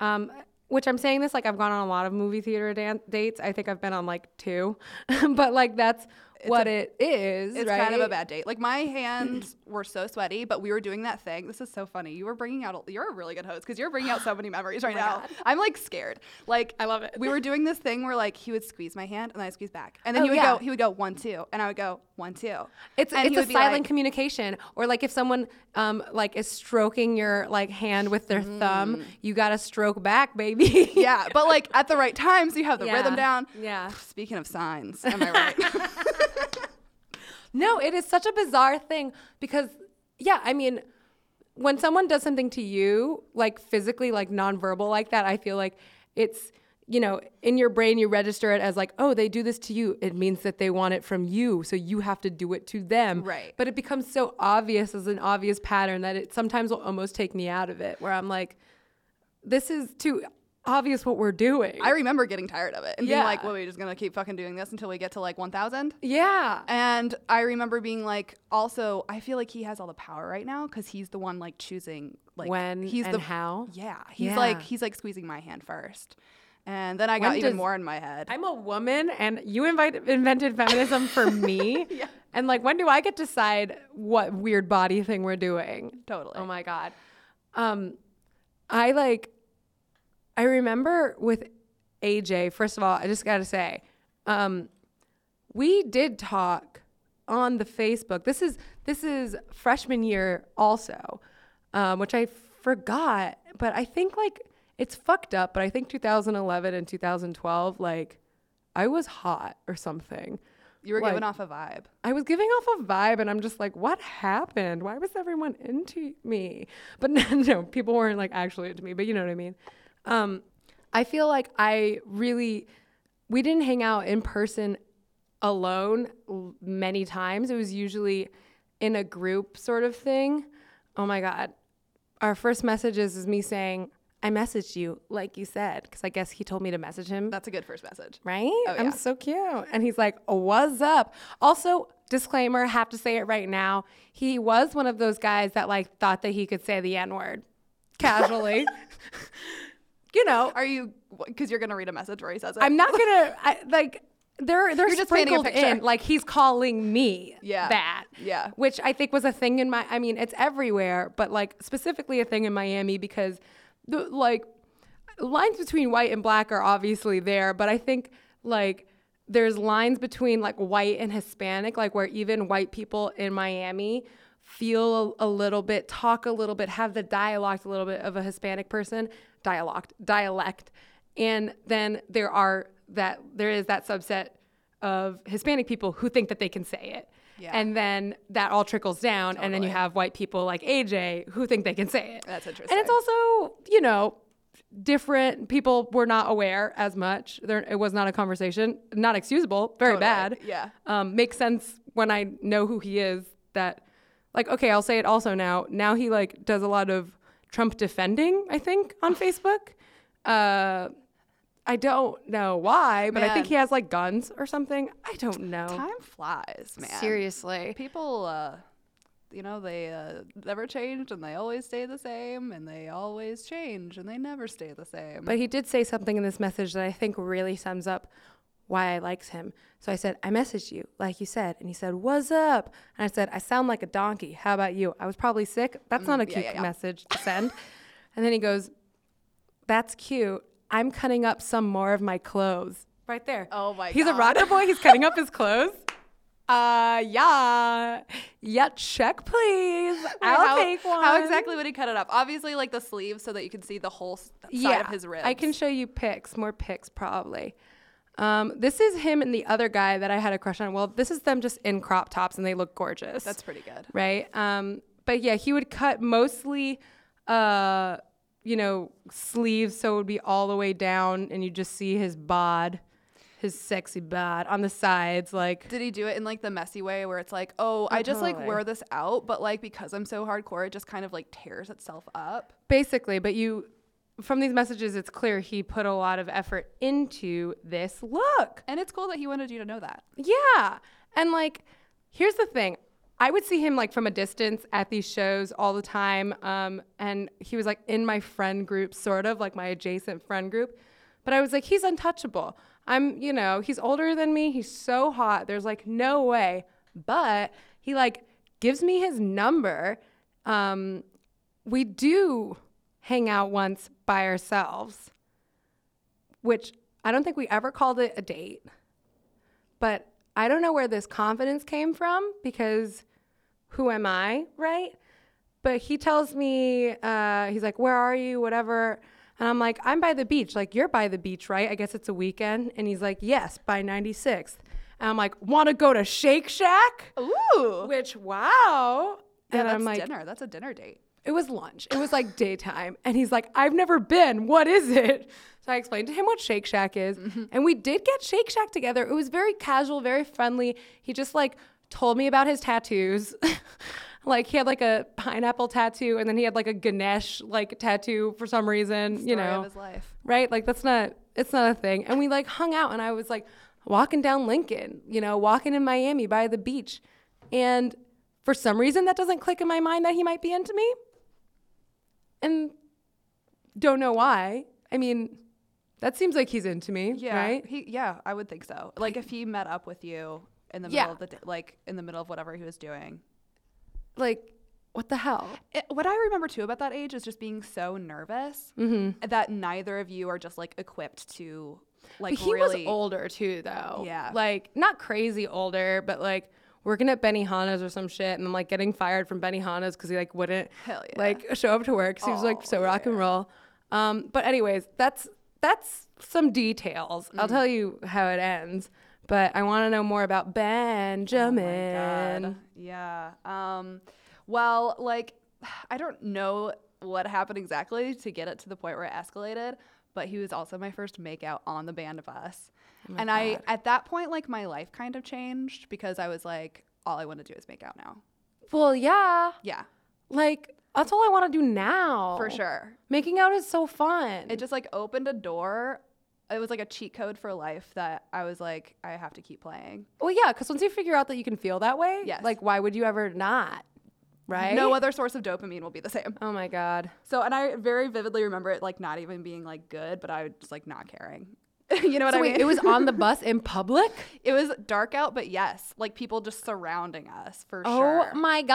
Um, which I'm saying this like I've gone on a lot of movie theater dan- dates. I think I've been on like two, *laughs* but like that's what it is. It's right? kind of a bad date. Like my *clears throat* hands were so sweaty, but we were doing that thing. This is so funny. You were bringing out. A, you're a really good host because you're bringing out so many memories right *gasps* my now. God. I'm like scared. Like I love it. We were doing this thing where like he would squeeze my hand and I squeeze back, and then Oh, he would yeah. go. He would go one two, and I would go one two. It's and it's a silent like- communication, or like if someone um like is stroking your like hand with their thumb, you gotta stroke back, baby. Mm. *laughs* yeah, but like at the right time, so you have the rhythm down. Yeah. Speaking of signs, am I right? *laughs* No, it is such a bizarre thing because yeah, I mean, when someone does something to you, like physically, like nonverbal like that, I feel like it's you know, in your brain you register it as like, oh, they do this to you. It means that they want it from you, so you have to do it to them. Right. But it becomes so obvious as an obvious pattern that it sometimes will almost take me out of it where I'm like, this is too obvious what we're doing. I remember getting tired of it and being like, "Well, we're just gonna keep fucking doing this until we get to like 1,000." yeah. And I remember being like, also, I feel like he has all the power right now because he's the one like choosing like When he's and the how? Yeah, he's Yeah. like he's like squeezing my hand first, and then I got When even more in my head. I'm a woman and you invite, invented feminism for *laughs* me. Yeah. And like, when do I get to decide what weird body thing we're doing? totally. Oh my God. Um, I like, I remember with AJ, first of all, I just got to say, um, we did talk on the Facebook. This is, this is freshman year also, um, which I forgot, but I think like it's fucked up, but I think 2011 and 2012, like I was hot or something. you were like- giving off a vibe. I was giving off a vibe and I'm just like, what happened? Why was everyone into me? But *laughs* no, no, people weren't like actually into me, but you know what I mean? Um, I feel like I really, we didn't hang out in person alone many times. It was usually in a group sort of thing. Oh my God. Our first messages is me saying, I messaged you, like you said, because I guess he told me to message him That's a good first message. right? Oh, yeah. I'm so cute. And he's like, what's up? Also, disclaimer, have to say it right now. He was one of those guys that like thought that he could say the N word casually. *laughs* you know, Are you? Because you're gonna read a message where he says it. I'm not gonna I, like they're they're You're just sprinkled in like he's calling me Yeah. that Yeah. which I think was a thing in my I mean it's everywhere but like specifically a thing in Miami because the like lines between white and black are obviously there but I think like there's lines between like white and Hispanic like where even white people in Miami feel a, a little bit talk a little bit have the dialect a little bit of a Hispanic person dialect dialect and then there are that there is that subset of Hispanic people who think that they can say it. Yeah. And then that all trickles down, and then you have white people like AJ who think they can say it. That's interesting. And it's also, you know, different. People were not aware as much. There, it was not a conversation. Not excusable. Very Totally. bad. Yeah. Um, makes sense when I know who he is. That, like, okay, I'll say it also now. Now he like does a lot of Trump defending. I think on *sighs* Facebook. Uh, I don't know why, but I think he has like guns or something. I don't know. Time flies, man. Seriously. People, uh, you know, they uh, never change and they always stay the same, and they always change and they never stay the same. But he did say something in this message that I think really sums up why I liked him. So I said, I messaged you, like you said. And he said, What's up? And I said, I sound like a donkey. How about you? I was probably sick. That's not a yeah, cute yeah, yeah. message to *laughs* send. and then he goes, That's cute. I'm cutting up some more of my clothes. Right there. Oh my He's a God. rocker boy. He's cutting up his *laughs* clothes. Uh, yeah. Yeah, check, please. I'll how, take one. How exactly would he cut it up? Obviously, like the sleeves, so that you can see the whole side of his ribs. I can show you pics, more pics probably. Um, this is him and the other guy that I had a crush on. Well, this is them just in crop tops and they look gorgeous. That's pretty good. right. Um, but yeah, he would cut mostly, uh, you know, sleeves so it would be all the way down and you just see his bod, his sexy bod on the sides, like. Did he do it in like the messy way where it's like, oh, I just like wear this out, but like because I'm so hardcore, it just kind of like tears itself up? Basically, but you, from these messages, it's clear he put a lot of effort into this look. And it's cool that he wanted you to know that. Yeah. And like, here's the thing. I would see him like from a distance at these shows all the time. Um, and he was like in my friend group, sort of like my adjacent friend group. But I was like, he's untouchable. I'm, you know, he's older than me. He's so hot. There's like no way. But he like gives me his number. Um, we do hang out once by ourselves, which I don't think we ever called it a date. But I don't know where this confidence came from because who am I, right? But he tells me, uh, he's like, Where are you? Whatever. And I'm like, I'm by the beach. Like, you're by the beach, right? I guess it's a weekend. And he's like, Yes, by 96th. And I'm like, Want to go to Shake Shack? Ooh. Which, wow. Yeah, and that's I'm like, dinner. That's a dinner date. It was lunch. It was like daytime. And he's like, I've never been. What is it? So I explained to him what Shake Shack is. Mm-hmm. And we did get Shake Shack together. It was very casual, very friendly. He just like told me about his tattoos. *laughs* like he had like a pineapple tattoo and then he had like a Ganesh like tattoo for some reason, you know. of his life. Right? Like that's not it's not a thing. And we like hung out and I was like walking down Lincoln, you know, walking in Miami by the beach. And for some reason that doesn't click in my mind that he might be into me. And don't know why. I mean, that seems like he's into me, Yeah. right? He, yeah, I would think so. Like if he met up with you in the Yeah. middle of the day, like in the middle of whatever he was doing. Like what the hell? It, what I remember too about that age is just being so nervous Mm-hmm. that neither of you are just like equipped to like but he really. was older too, though. Yeah. Like not crazy older, but like working at Benihana's or some shit, and then like getting fired from Benihana's because he like wouldn't yeah. like show up to work. So he was like Oh, so rock and roll. Um, but anyways, that's that's some details. Mm. I'll tell you how it ends. But I want to know more about Oh my Benjamin. God. Yeah. Um, well, like, *sighs* I don't know what happened exactly to get it to the point where it escalated, but he was also my first makeout on the band bus. Oh and I, at that point, like, my life kind of changed because I was like, all I want to do is make out now. well, yeah, Yeah, like that's all I want to do now. for sure. Making out is so fun. It just like opened a door. It was like a cheat code for life that I was like, I have to keep playing. Well, yeah, because once you figure out that you can feel that way, Yes. like why would you ever not? Right? No other source of dopamine will be the same. Oh my god. So, and I very vividly remember it like not even being like good, but I was just like not caring. *laughs* you know what So I wait, mean? it was on the bus *laughs* in public? it was dark out, but yes, like people just surrounding us for Oh sure. Oh my god.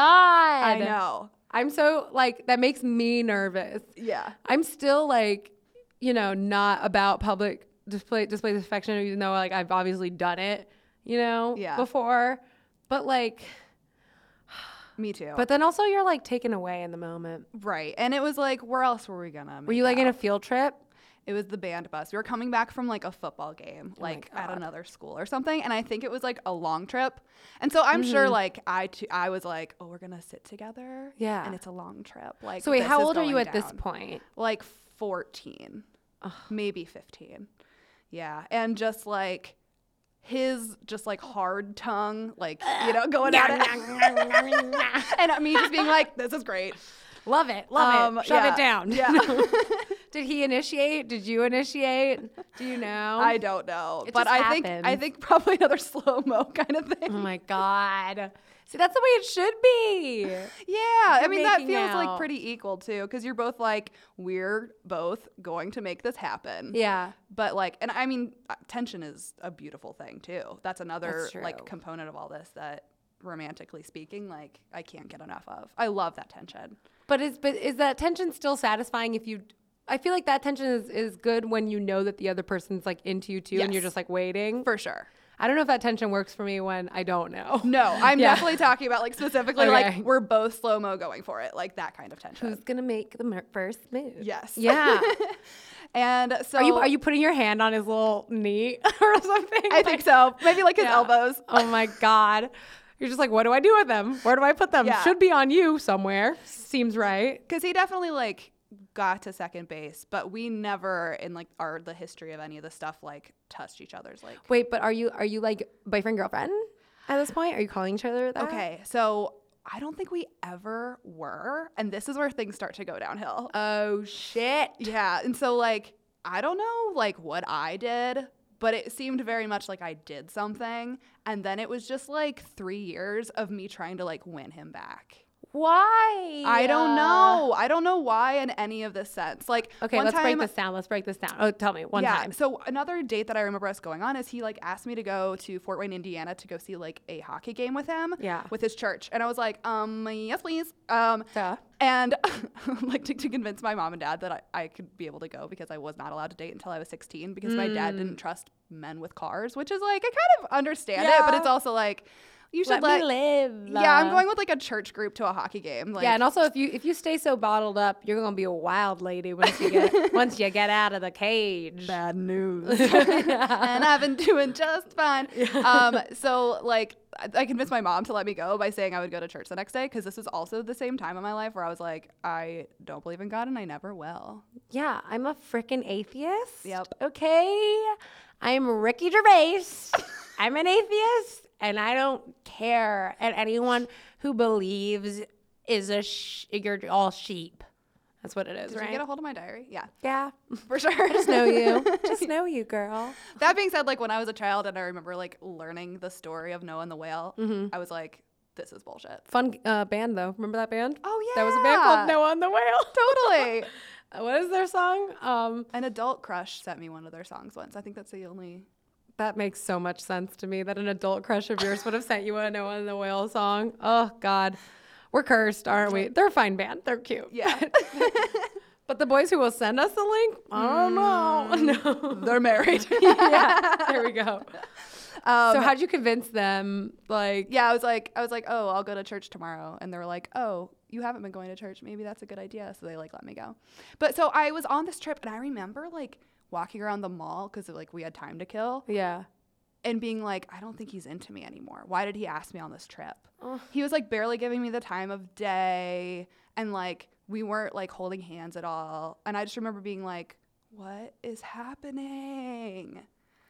I know. I'm so like that makes me nervous. Yeah. I'm still like, you know, not about public display displays of affection, even though like I've obviously done it, you know, Yeah. before. But like, Me too. but then also you're like taken away in the moment. right. And it was like, where else were we gonna? Were you like in a field trip? It was the band bus. We were coming back from like a football game, like at another school or something, and I think it was like a long trip. And so I'm sure Mm-hmm. like I too, I was like, oh, we're gonna sit together, Yeah. and it's a long trip. Like, So wait, how old are you going at this point? Like 14, maybe 15. Yeah, and just like his just like hard tongue, like you know, *laughs* going at it, *laughs* and me just being like, this is great. Love it. Love Um, it. Shove yeah, it down. Yeah. *laughs* Did he initiate? Did you initiate? Do you know? I don't know, It but just I think I think probably another *laughs* slow mo kind of thing. Oh my god. See, that's the way it should be. Yeah, I You're mean that feels out. like pretty equal too, because you're both like we're both going to make this happen. Yeah. But like, and I mean, uh, tension is a beautiful thing too. That's another That's like component of all this that, romantically speaking, like I can't get enough of. I love that tension. But is but is that tension still satisfying if you I feel like that tension is, is good when you know that the other person's like into you too and you're just like waiting. For sure. I don't know if that tension works for me when I don't know. No, I'm *laughs* Yeah. definitely talking about like specifically Okay. like we're both slow mo going for it, like that kind of tension. Who's gonna make the mer- first move? Yes. Yeah. *laughs* And so are you are you putting your hand on his little knee *laughs* or something? I think so. Maybe like his Yeah. elbows. Oh my god. You're just like, what do I do with them? Where do I put them? Yeah. Should be on you somewhere. Seems right. because he definitely like got to second base, but we never in like our the history of any of the stuff like touched each other's like. Wait, but are you are you like boyfriend girlfriend at this point? Are you calling each other that? Okay, so I don't think we ever were, and this is where things start to go downhill. Oh shit. yeah, and so like I don't know like what I did, but it seemed very much like I did something, and then it was just like three years of me trying to like win him back. Why? I don't know. I don't know why in any of this sense. Like Okay, let's break this down. Let's break this down. Oh, tell me one yeah. time. So another date that I remember us going on is he like asked me to go to Fort Wayne, Indiana to go see like a hockey game with him. Yeah. With his church. And I was like, um, yes, please. Um Duh. and *laughs* like to, to convince my mom and dad that I, I could be able to go because I was not allowed to date until I was 16 because my dad didn't trust men with cars, which is like I kind of understand it, but it's also like you should Let, let, me live. Yeah, I'm going with like a church group to a hockey game. Like yeah, and also if you if you stay so bottled up, you're gonna be a wild lady once you get *laughs* once you get out of the cage. bad news. *laughs* and I've been doing just fine. Um, *laughs* so like I- I convinced my mom to let me go by saying I would go to church the next day because this is also the same time in my life where I was like, I don't believe in God and I never will. Yeah, I'm a freaking atheist. Yep. Okay. I'm Ricky Gervais. I'm an atheist and I don't care. And anyone who believes is a sh- you're all sheep. That's what it is, Did right? you get a hold of my diary? Yeah, yeah. *laughs* for sure. Just know you. *laughs* Just know you, girl. that being said, like when I was a child and I remember like learning the story of Noah and the whale, I was like, this is bullshit. Fun uh, band though. Remember that band? Oh yeah. That was a band called. Noah and the Whale. *laughs* Totally. What is their song? Um, An adult crush sent me one of their songs once. I think that's the only. That makes so much sense to me that an adult crush of yours would have sent you a Noah and the Whale song. Oh God, we're cursed, aren't we? They're a fine band. They're cute. Yeah. *laughs* But the boys who will send us the link, I don't know. *laughs* No. They're married. *laughs* yeah. There we go. Um, so how'd you convince them? Like, yeah, I was like, I was like, oh, I'll go to church tomorrow, and they were like, oh, you haven't been going to church. Maybe that's a good idea. So they like let me go. But so I was on this trip, and I remember like walking around the mall because like we had time to kill, yeah. and being like, I don't think he's into me anymore. Why did he ask me on this trip? Ugh. He was like barely giving me the time of day, and like we weren't like holding hands at all. And I just remember being like, what is happening?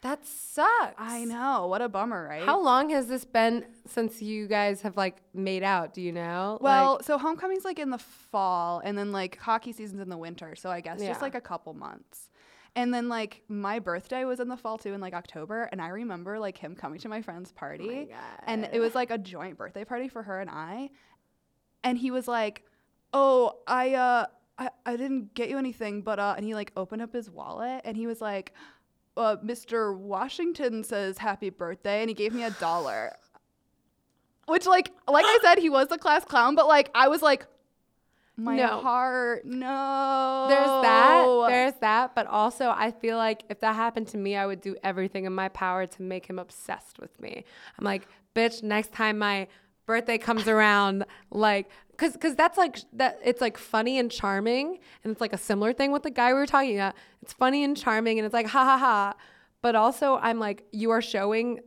That sucks. I know. What a bummer, right? How long has this been since you guys have like made out? Do you know? Well, Like- so homecoming's like in the fall, and then like hockey season's in the winter. So I guess Yeah. just like a couple months. And then like my birthday was in the fall too, in like October. And I remember like him coming to my friend's party, and it was like a joint birthday party for her and I. And he was like, "Oh, I uh, I, I didn't get you anything, but uh," and he like opened up his wallet, and he was like. Uh, Mr. Washington says happy birthday, and he gave me a dollar. *laughs* Which, like, like I said, he was the class clown, but like, I was like, my No. heart, no. There's that. There's that. But also, I feel like if that happened to me, I would do everything in my power to make him obsessed with me. I'm like, bitch, next time my birthday comes around, like, cause, cause that's like that. It's like funny and charming, and it's like a similar thing with the guy we were talking about. It's funny and charming, and it's like ha ha ha. But also, I'm like, you are showing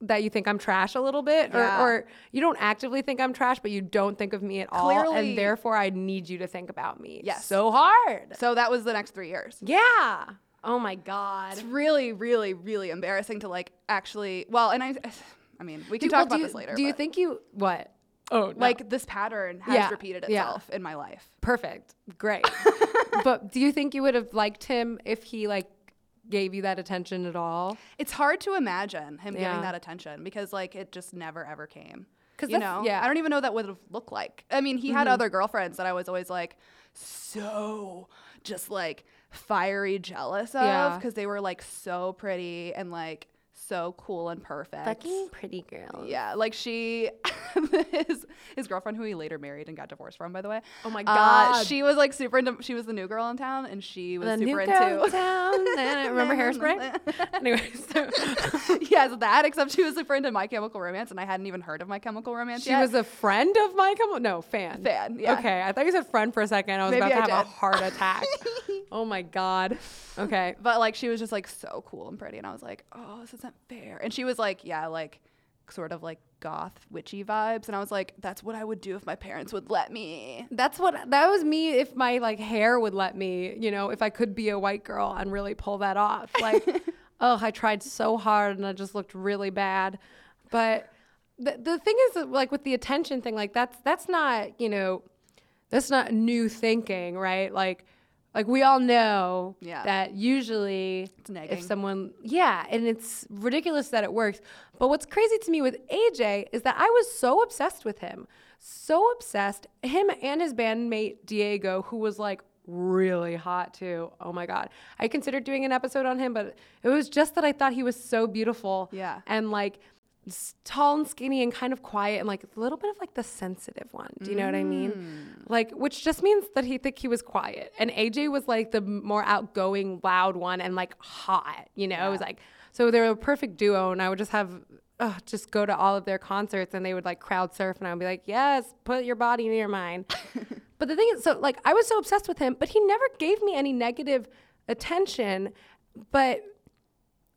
that you think I'm trash a little bit, Yeah. or, or you don't actively think I'm trash, but you don't think of me at all, Clearly- and therefore I need you to think about me. Yes. so hard. So that was the next three years. Yeah. Oh my god. It's really, really, really embarrassing to like actually. Well, and I, *sighs* I mean, we can Do- talk well, about you- this later. Do you but, think you what? Oh, no. like this pattern has Yeah, repeated yeah. itself in my life? perfect, great. *laughs* but do you think you would have liked him if he like gave you that attention at all? It's hard to imagine him Yeah. giving that attention because like it just never ever came. Cause you know, yeah. Mm-hmm. I don't even know what that would have looked like. I mean, he had other girlfriends that I was always like so just like fiery jealous of Yeah. because they were like so pretty and like so cool and perfect. Fucking pretty girl. Yeah, like she, *laughs* his his girlfriend who he later married and got divorced from, by the way. Oh my uh, God. she was like super into. She was the new girl in town, and she was The super new into. girl in town. and I remember hairspray. *laughs* anyway, so *laughs* yes, that. Except she was a friend into My Chemical Romance, and I hadn't even heard of My Chemical Romance she yet. was a friend of my come no fan. Fan, yeah. Okay, I thought you said friend for a second. I was Maybe about to I have a did. heart attack. oh my god. Okay. but like she was just like so cool and pretty, and I was like, oh, this isn't fair. And she was like, yeah, like sort of like goth witchy vibes, and I was like, that's what I would do if my parents would let me. That's what that was me if my like hair would let me, you know, if I could be a white girl and really pull that off. Like, *laughs* oh, I tried so hard and I just looked really bad. But the the thing is that, like with the attention thing, like that's that's not, you know, that's not new thinking, right? Like like we all know Yeah. that usually if someone yeah and it's ridiculous that it works. But what's crazy to me with aj is that i was so obsessed with him so obsessed. Him and his bandmate diego who was like really hot too. Oh my god. I considered doing an episode on him but it was just that i thought he was so beautiful Yeah. and like tall and skinny and kind of quiet and like a little bit of like the sensitive one. Do you know what i mean? Like which just means that he think he was quiet. And aj was like the more outgoing loud one and like hot you know? It was like so they were a perfect duo and i would just have uh, just go to all of their concerts and they would like crowd surf and i would be like yes put your body near mine. *laughs* But the thing is so like i was so obsessed with him but he never gave me any negative attention but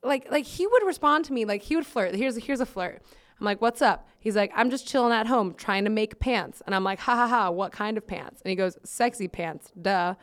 like like he would respond to me like he would flirt. Here's here's a flirt. I'm like, what's up? He's like, I'm just chilling at home trying to make pants. And I'm like, ha ha ha, what kind of pants? And he goes, sexy pants, duh,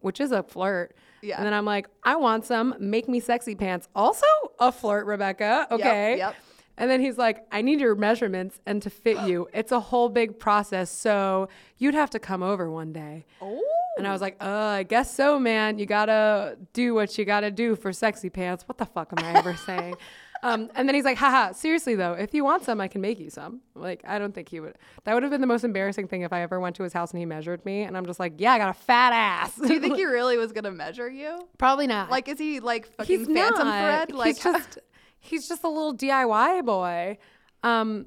which is a flirt. Yeah. And then I'm like, I want some, make me sexy pants. Also a flirt, Rebecca. Okay. yep. And then he's like, I need your measurements and to fit you. *gasps* It's a whole big process. So you'd have to come over one day. Oh. And I was like, uh, I guess so, man. You gotta do what you gotta do for sexy pants. What the fuck am I ever *laughs* saying? Um, and then he's like, haha, seriously though, if you want some, I can make you some. Like, I don't think he would. That would have been the most embarrassing thing if I ever went to his house and he measured me. And I'm just like, yeah, I got a fat ass. Do you think *laughs* he really was gonna measure you? Probably not. Like, is he like fucking he's Phantom not. Thread? Like, he's *laughs* just, he's just a little DIY boy. Um,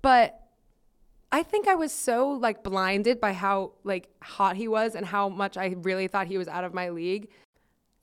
but I think I was so like blinded by how like hot he was and how much I really thought he was out of my league.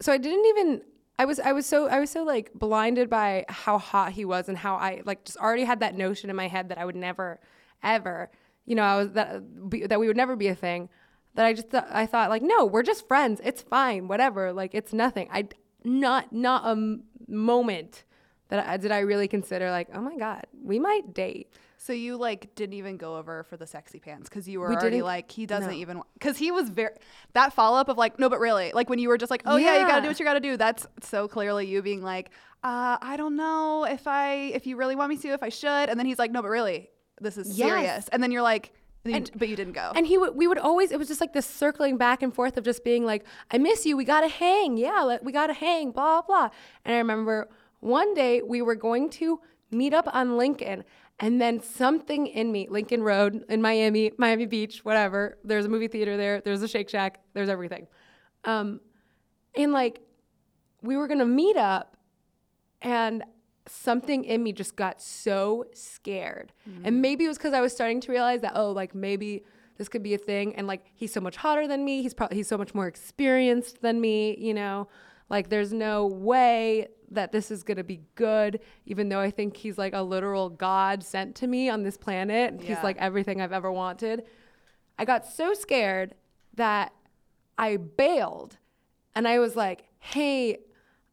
So I didn't even I was I was so I was so like blinded by how hot he was and how I like just already had that notion in my head that I would never ever, you know, I was that be, that we would never be a thing. That I just th- I thought like no, we're just friends. It's fine, whatever. Like it's nothing. I not not a m- moment that I, did I really consider like, oh my god, we might date. So you like didn't even go over for the sexy pants because you were We already like he doesn't no. even because he was very that follow up of like no but really like when you were just like oh yeah, you gotta do what you gotta do that's so clearly you being like uh, I don't know if I if you really want me to if I should and then he's like no but really this is Yes. serious and then you're like and And- but you didn't go And he would, we would always, it was just like this circling back and forth of just being like, I miss you. We got to hang. Yeah, let, we got to hang, blah, blah. And I remember one day we were going to meet up on Lincoln. And then something in me, Lincoln Road in Miami, Miami Beach, whatever. There's a movie theater there. There's a Shake Shack. There's everything. Um, and like, we were going to meet up and something in me just got so scared. And maybe it was because I was starting to realize that, oh, like maybe this could be a thing. And like, he's so much hotter than me. He's probably, he's so much more experienced than me, you know? Like, there's no way that this is going to be good, even though I think he's like a literal God sent to me on this planet. He's like everything I've ever wanted. I got so scared that I bailed and I was like, hey,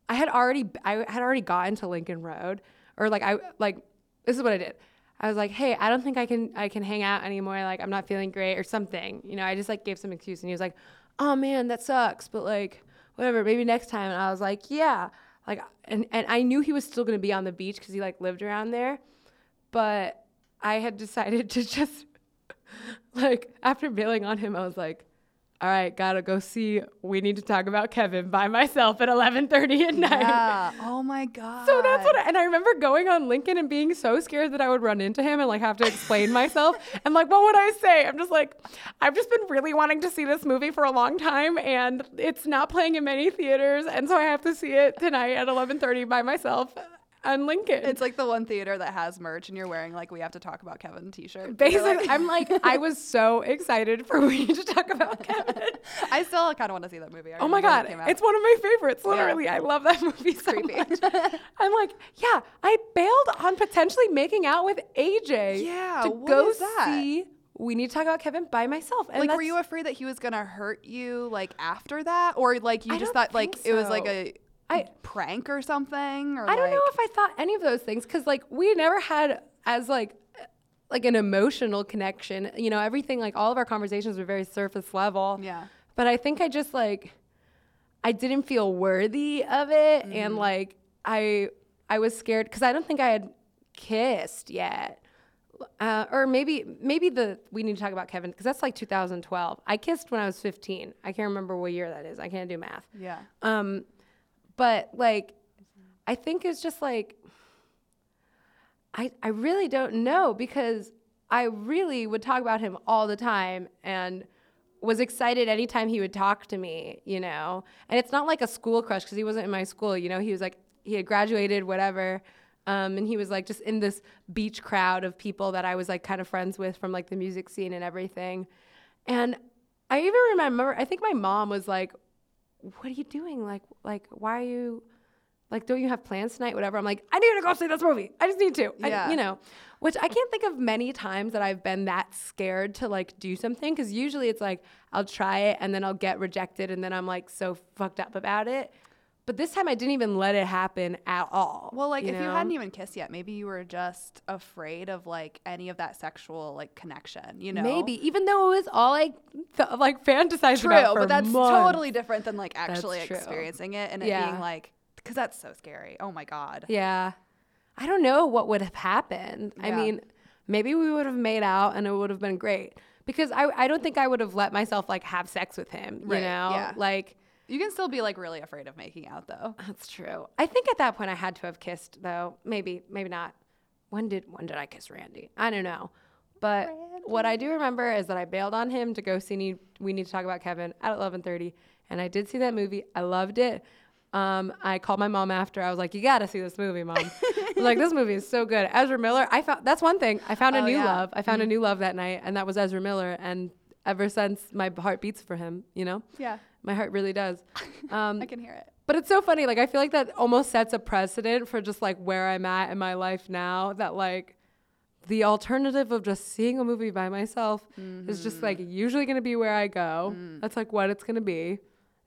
I had already I had already gotten to Lincoln Road or like I like this is what I did. I was like, hey, I don't think I can I can hang out anymore. Like I'm not feeling great or something. You know, I just like gave some excuse and he was like, oh man, that sucks. But like whatever, maybe next time. And I was like, yeah. Like and, and I knew he was still gonna be on the beach because he like lived around there. But I had decided *laughs* to just like after bailing on him, I was like, all right, gotta go see. We need to talk about Kevin by myself at 11:30 at night. Yeah. Oh my god. *laughs* So that's what, I, and I remember going on Lincoln and being so scared that I would run into him and like have to explain *laughs* myself. And like, what would I say? I'm just like, I've just been really wanting to see this movie for a long time, and it's not playing in many theaters, and so I have to see it tonight at 11:30 by myself on Lincoln. It's like the one theater that has merch, and you're wearing like we have to talk about Kevin T-shirt. Basically, like- I'm like, I was *laughs* so excited for we to talk about Kevin. I still kind of want to see that movie. Oh my god, it it's one of my favorites. Literally, I love that *laughs* movie so creepy. much. *laughs* I'm like, yeah, I bailed on potentially making out with AJ. Yeah, to go see. We need to talk about Kevin by myself. And like, were you afraid that he was gonna hurt you like after that, or like you I just thought like think it was like a I- prank or something? Or I don't know if I thought any of those things because like we never had as like like an emotional connection. You know, everything like all of our conversations were very surface level. Yeah. But I think I just like I didn't feel worthy of it Mm-hmm. and like I I was scared cuz I don't think I had kissed yet. Uh, or maybe maybe the we need to talk about Kevin because that's like 2012. I kissed when I was 15. I can't remember what year that is. I can't do math. Yeah. Um, but like, I think it's just like, I I really don't know because I really would talk about him all the time and was excited anytime he would talk to me, you know. And it's not like a school crush because he wasn't in my school, you know. He was like he had graduated, whatever. Um, and he was like just in this beach crowd of people that I was like kind of friends with from like the music scene and everything. And I even remember, I think my mom was like, what are you doing? Like, like, why are you, like, don't you have plans tonight? Whatever. I'm like, I need to go see this movie. I just need to. I- Yeah. you know, which I can't think of many times that I've been that scared to like do something. Cause usually it's like, I'll try it and then I'll get rejected and then I'm like so fucked up about it. But this time I didn't even let it happen at all. Well, like if you hadn't even kissed yet, maybe you were just afraid of like any of that sexual like connection. You know. Maybe, even though it was all like, th- like fantasized True, about but that's months. totally different than like actually experiencing it and it Yeah. being like because that's so scary. Oh my god. Yeah. I don't know what would have happened. I mean, maybe we would have made out and it would have been great. Because I, I don't think I would have let myself like have sex with him. You Right, know? yeah. Like You can still be like really afraid of making out though. that's true. I think at that point I had to have kissed though. Maybe, maybe not. When did when did I kiss Randy? I don't know. But what I do remember is that I bailed on him to go see Need, We Need to Talk About Kevin at 11:30, and I did see that movie. I loved it. Um, I called my mom after. I was like, "You got to see this movie, mom." Like, "This movie is so good." Ezra Miller. I found that's one thing. I found a Oh, new yeah. love. I found a new love that night, and that was Ezra Miller. And ever since, my heart beats for him. You know, Yeah. My heart really does. *laughs* Um, I can hear it. but it's so funny. Like I feel like that almost sets a precedent for just like where I'm at in my life now. That like the alternative of just seeing a movie by myself is just like usually going to be where I go. That's like what it's going to be.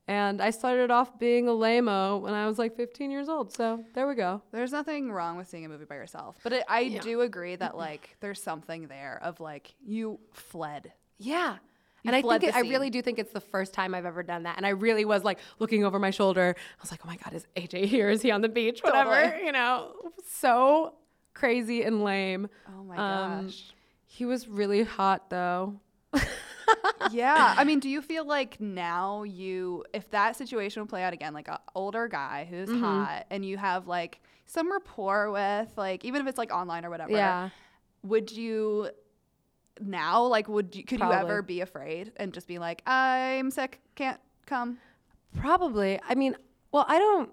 And I started off being a lame-o when I was like 15 years old. So there we go. There's nothing wrong with seeing a movie by yourself, but it, I do agree that like there's something there of like you fled. Yeah. You and I think it, I really do think it's the first time I've ever done that. And I really was like looking over my shoulder. I was like, oh my God, is AJ here? Is he on the beach? Whatever. Totally. *laughs* You know, so crazy and lame. Oh my Um, gosh. He was really hot though. *laughs* *laughs* yeah. I mean, do you feel like now you, if that situation would play out again, like an older guy who's Mm-hmm. hot and you have like some rapport with, like, even if it's like online or whatever, Yeah. would you now, like, would you, could you ever be afraid and just be like, I'm sick, can't come? Probably. I mean, well, I don't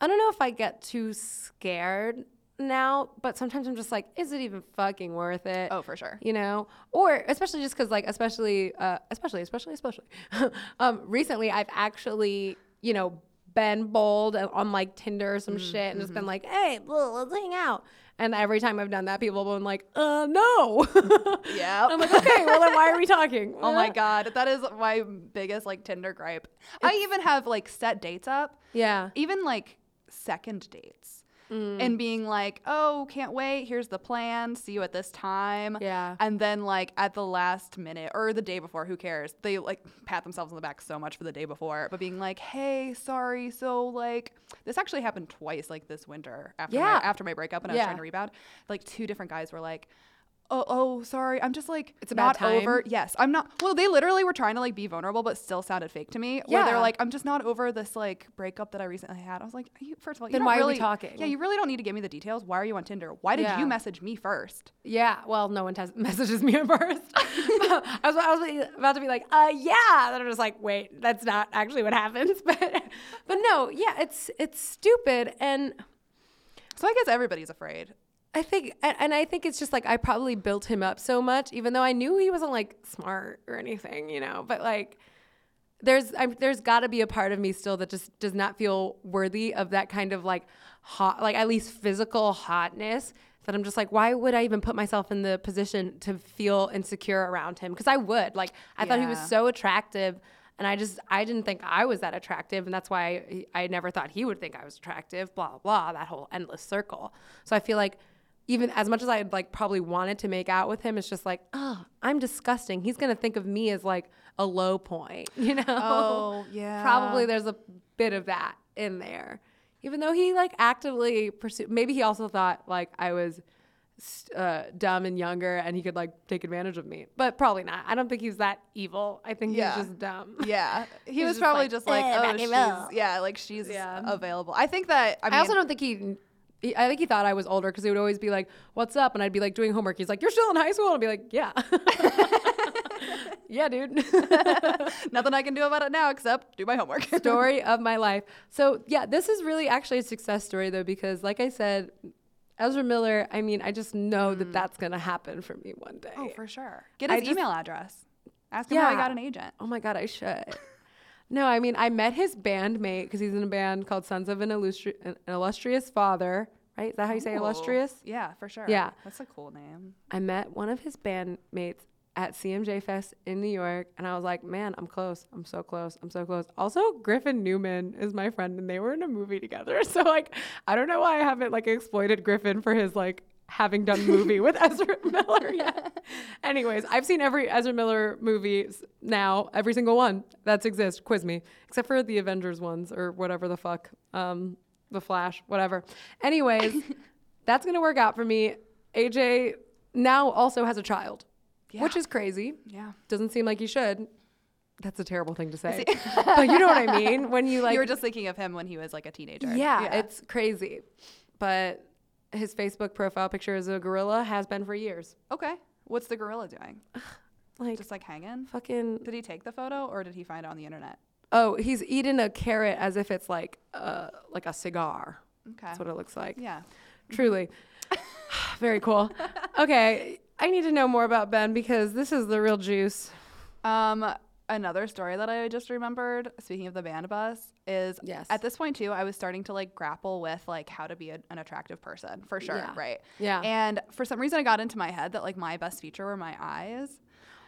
I don't know if I get too scared now, but sometimes I'm just like, is it even fucking worth it? Oh, for sure. you know or especially just because like especially uh especially especially especially *laughs* um recently i've actually you know been bold on like Tinder or some shit and just been like, hey, let's hang out. And every time I've done that, people have been like, uh, no. *laughs* Yeah. I'm like, okay, well then why are we talking? *laughs* Oh my *laughs* god, that is my biggest like Tinder gripe. I even have like set dates up, Yeah. even like second dates. Mm. And being like, "Oh, can't wait. Here's the plan. See you at this time." Yeah. And then like at the last minute or the day before, who cares? They like pat themselves on the back so much for the day before, but being like, "Hey, sorry. So like this actually happened twice like this winter after Yeah. my, after my breakup and I was Yeah. trying to rebound. Like two different guys were like, "Oh, oh, sorry. I'm just like It's a bad not time? over. Yes, I'm not. Well, they literally were trying to like be vulnerable, but still sounded fake to me. Where they're like, "I'm just not over this like breakup that I recently had." I was like, you, first of all, Then why are we really, talking? Yeah, you really don't need to give me the details. Why are you on Tinder? Why did Yeah. you message me first? Yeah, well, no one tes- *laughs* messages me *laughs* first. *laughs* I was, I was about to be like, uh, yeah. Then I'm just like, wait, that's not actually what happens. But, but no, yeah, it's it's stupid, and So I guess everybody's afraid. I think, and, I think it's just like I probably built him up so much, even though I knew he wasn't like smart or anything, you know. But like, there's I'm, there's got to be a part of me still that just does not feel worthy of that kind of like hot, like at least physical hotness. That I'm just like, why would I even put myself in the position to feel insecure around him? Because I would. Like, I thought he was so attractive, and I just I didn't think I was that attractive, and that's why I, I never thought he would think I was attractive. Blah blah. That whole endless circle. So I feel like even as much as I like probably wanted to make out with him, it's just like, oh, I'm disgusting. He's gonna think of me as like a low point, *laughs* you know? Oh, yeah. Probably there's a bit of that in there, even though he like actively pursued. Maybe he also thought like I was uh, dumb and younger, and he could like take advantage of me. But probably not. I don't think he's that evil. I think Yeah. he's just dumb. *laughs* Yeah, he He's was just probably like, just like, "Eh, oh, she's yeah, like she's Yeah. available. I think that I, I, also don't think he, he. I think he thought I was older because he would always be like, "What's up?" and I'd be like doing homework. He's like, "You're still in high school," and I'd be like, "Yeah, *laughs* yeah, dude." *laughs* nothing I can do about it now except do my homework. *laughs* story of my life. So yeah, this is really actually a success story though because, like I said, Ezra Miller. I mean, I just know that mm. that's gonna happen for me one day. oh, for sure. Get I his just- email address. Ask him how he got an agent. Oh my god, I should. No, I mean, I met his bandmate because he's in a band called Sons of an, Illustri- an Illustrious Father. Right? Is that how you say Ooh. illustrious? Yeah, for sure. Yeah. that's a cool name. I met one of his bandmates at CMJ Fest in New York, and I was like, man, I'm close. I'm so close. I'm so close. Also, Griffin Newman is my friend, and they were in a movie together. *laughs* So, like, I don't know why I haven't like exploited Griffin for his like having done movie with *laughs* Ezra *laughs* Miller yet. Anyways, I've seen every Ezra Miller movie now, every single one that's exist. Quiz me, except for the Avengers ones or whatever the fuck, um, the Flash, whatever. Anyways, *laughs* that's gonna work out for me. AJ now also has a child, which is crazy. Yeah. Doesn't seem like he should. That's a terrible thing to say, but you know what I mean. When you like, you were just thinking of him when he was like a teenager. yeah, it's crazy. But his Facebook profile picture is a gorilla, has been for years. okay. What's the gorilla doing? *sighs* Like Just like hanging? fucking. Did he take the photo or did he find it on the internet? Oh, he's eating a carrot as if it's like uh like a cigar. Okay. That's what it looks like. yeah. Truly. *sighs* Very cool. *laughs* Okay, I need to know more about Ben because this is the real juice. Um, another story that I just remembered, speaking of the band bus, is Yes. at this point too, I was starting to like grapple with like how to be a, an attractive person for sure, Yeah. right? Yeah. And for some reason, it got into my head that like my best feature were my eyes.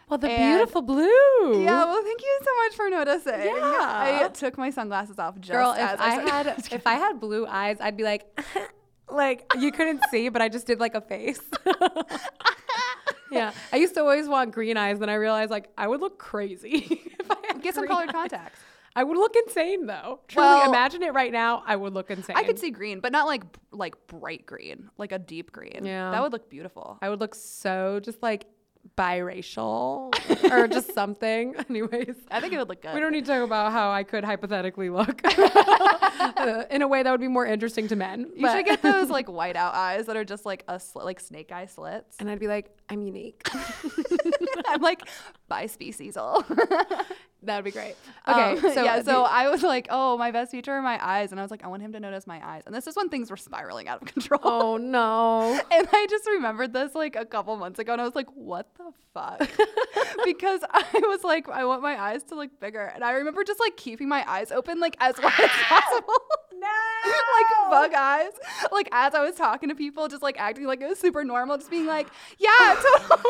Well, the And- beautiful blue. Yeah, well, thank you so much for noticing. Yeah. I took my sunglasses off just Girl, if as I started- had *laughs* if I had blue eyes, I'd be like, *laughs* like you couldn't see, but I just did like a face. *laughs* yeah, I used to always want green eyes, then I realized like I would look crazy *laughs* if I had get some colored eyes. contacts. I would look insane though. Truly, Well- imagine it right now. I would look insane. I could see green, but not like like bright green, like a deep green. Yeah. that would look beautiful. I would look so just like biracial *laughs* or just something. *laughs* Anyways. I think it would look good. We don't need to talk about how I could hypothetically look uh, *laughs* in a way that would be more interesting to men. You should get those like whiteout eyes that are just like a slit, like snake eye slits. and I'd be like, I'm unique. I'm like bi species. That'd be great. Okay, Um, *laughs* so yeah, so *laughs* I was like, oh, my best feature are my eyes, and I was like, I want him to notice my eyes, and this is when things were spiraling out of *laughs* control. oh no. And I just remembered this like a couple months ago, and I was like, "What the fuck?" because I was like, "I want my eyes to look bigger," and I remember just like keeping my eyes open like as wide as possible, No. like bug eyes, like as I was talking to people, just like acting like it was super normal, just being like, "Yeah, totally."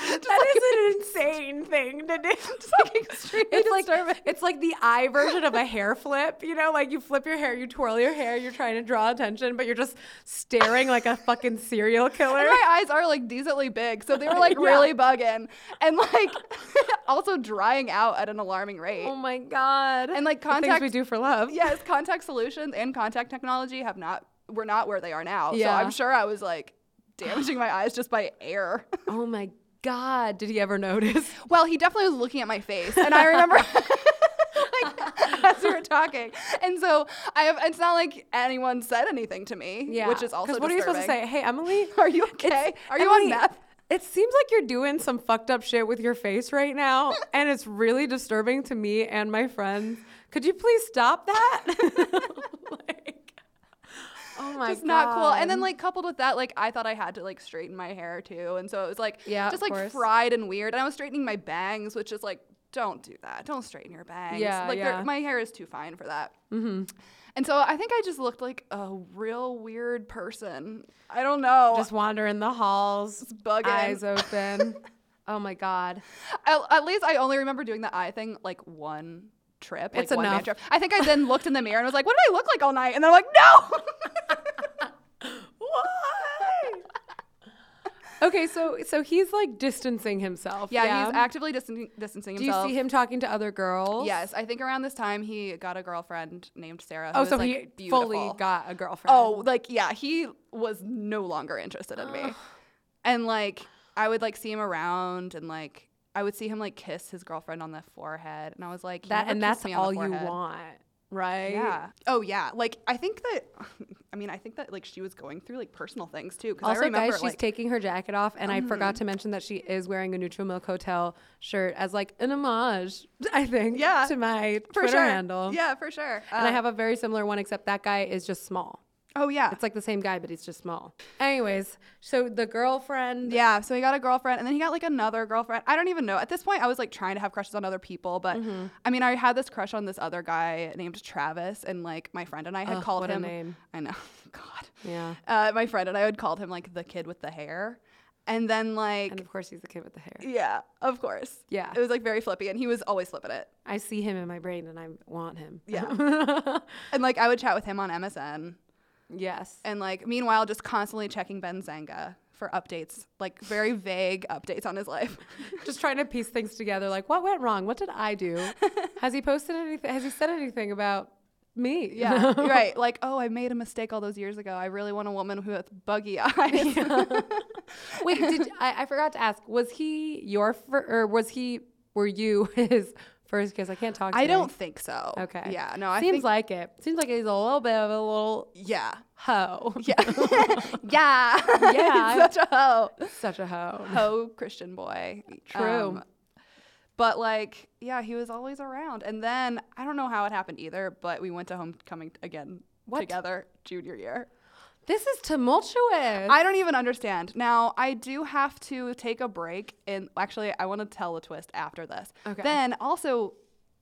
That is an *laughs* insane thing to do. *laughs* just like extremely It's like it's like the eye version of a hair flip, you know, like you flip your hair, you twirl your hair, you're trying to draw attention, but you're just staring like a fucking serial killer. And my eyes are like decently big, so they were like *laughs* Yeah. really bugging, and like also drying out at an alarming rate. Oh my god. And, like, The contact- we do for love. yes, contact solutions and contact technology have not were not where they are now. So Yeah. I'm sure I was like damaging my eyes just by air. Oh my god. Did he ever notice? *laughs* well, he definitely was looking at my face, and I remember. *laughs* like, as we were talking, and so I have. It's not like anyone said anything to me, Yeah. which is also. 'Cause what are you supposed to say? Hey, Emily, *laughs* Are you okay? Are you Emily, on meth? It seems like you're doing some fucked up shit with your face right now, and it's really disturbing to me and my friends. Could you please stop that? Oh my just god, not cool. And then like coupled with that, like I thought I had to like straighten my hair too, and so it was like Yeah, just like course. fried and weird. And I was straightening my bangs, which is like don't do that. Don't straighten your bangs. Yeah, like yeah. my hair is too fine for that. Mm-hmm. And so I think I just looked like a real weird person. I don't know. just wandering the halls, bugging. eyes open. *laughs* oh my god. at, at least I only remember doing the eye thing like one trip. Like It's one man enough. trip. I think I then looked in the mirror and was like, "What did I look like all night?" And they're like, "No." *laughs* Why? okay, so so he's like distancing himself. yeah, he's actively distancing, distancing Do you see him talking to other girls? Yes, I think around this time he got a girlfriend named Sarah. who Oh, so like, he beautiful. fully got a girlfriend. Oh, like yeah, he was no longer interested in me, *gasps* and like I would like see him around, and like I would see him like kiss his girlfriend on the forehead, and I was like, that and that's all you want, right? Yeah. Oh yeah. Like I think that. *laughs* I mean, I think that like she was going through like personal things too. Because I Also, remember guys, she's like, Mm-hmm. taking her jacket off, and I forgot to mention that she is wearing a Neutral Milk Hotel shirt as like an homage, *laughs* I think, Yeah, to my for Twitter sure. handle. Yeah, for sure. And I Uh, have a very similar one, except that guy is just small. Oh yeah. It's like the same guy, but he's just small. Anyways, so the girlfriend. Yeah, so he got a girlfriend and then he got like another girlfriend. I don't even know. At this point, I was like trying to have crushes on other people, but Mm-hmm. I mean, I had this crush on this other guy named Travis, and like my friend and I had Ugh, called him. name. I know. *laughs* God. Yeah. Uh, my friend and I had called him like the kid with the hair. And then like And of course, he's the kid with the hair. yeah, of course. Yeah. It was like very flippy and he was always flipping it. I see him in my brain, and I want him. Yeah. *laughs* And like I would chat with him on MSN yes. and like meanwhile just constantly checking Ben Xanga for updates, like very vague updates on his life. *laughs* just trying to piece things together. Like, what went wrong? What did I do? *laughs* Has he posted anything? Has he said anything about me? Yeah, *laughs* right. Like, oh, I made a mistake all those years ago. I really want a woman who has buggy eyes. Wait, did I, I forgot to ask? Was he your fir- or was he? Were you his first kiss? I can't talk. I today. don't think so. Okay. Yeah. No. I Seems think. like it. Seems like he's a little bit of a little yeah. hoe. *laughs* *laughs* Yeah. yeah. Yeah. *laughs* Such a hoe. Such a hoe. Hoe Christian boy. True. Um, but like, yeah, he was always around. And then I don't know how it happened either, but we went to homecoming again What? together junior year. This is tumultuous. I don't even understand. Now, I do have to take a break and actually I want to tell a twist after this. Okay. Then also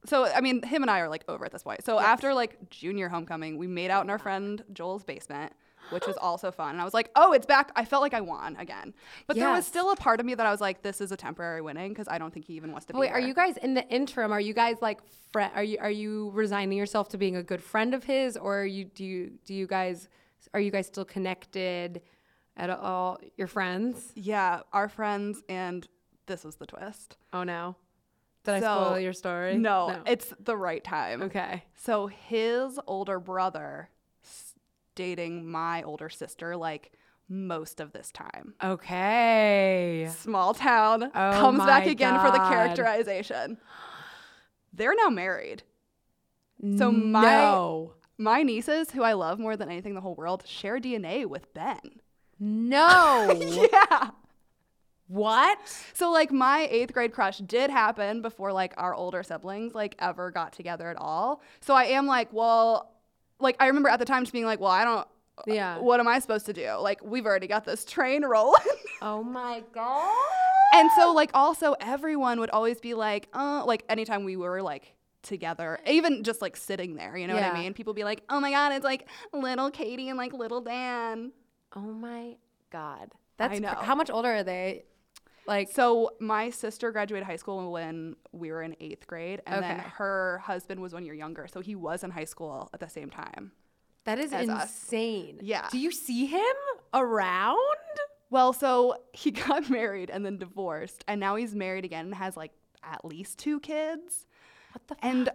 so I mean him and I are like over at this point. So after like junior homecoming, we made out in our friend Joel's basement, which was *gasps* also fun. And I was like, "Oh, it's back." I felt like I won again. But there was still a part of me that I was like, "This is a temporary winning" because I don't think he even wants to be Wait, are you guys in the interim? Are you guys like fri Are you are you resigning yourself to being a good friend of his, or are you do you do you guys are you guys still connected at all? Your friends? Yeah, our friends and this was the twist. Oh no, did I So- spoil your story? No, it's the right time. okay. So his older brother dating my older sister like most of this time. Okay. Small town Oh comes back again for the characterization. They're now married. So my no, my nieces, who I love more than anything in the whole world, share DNA with Ben. no. *laughs* yeah. What? So like my eighth grade crush did happen before like our older siblings like ever got together at all. So I am like, well, like I remember at the time just being like, well, I don't. Yeah. What am I supposed to do? Like we've already got this train rolling. *laughs* Oh my god. and so like also everyone would always be like, uh, like anytime we were like together, even just like sitting there, you know what I mean? People be like, oh my god, it's like little Katie and like little Dan. Oh my god. That's cr- know. how much older are they? Like So my sister graduated high school when we were in eighth grade, and then her husband was one year younger, so he was in high school at the same time. that is as us. insane. Yeah. Do you see him around? Well, so he *laughs* got married and then divorced, and now he's married again and has like at least two kids. What the fuck? And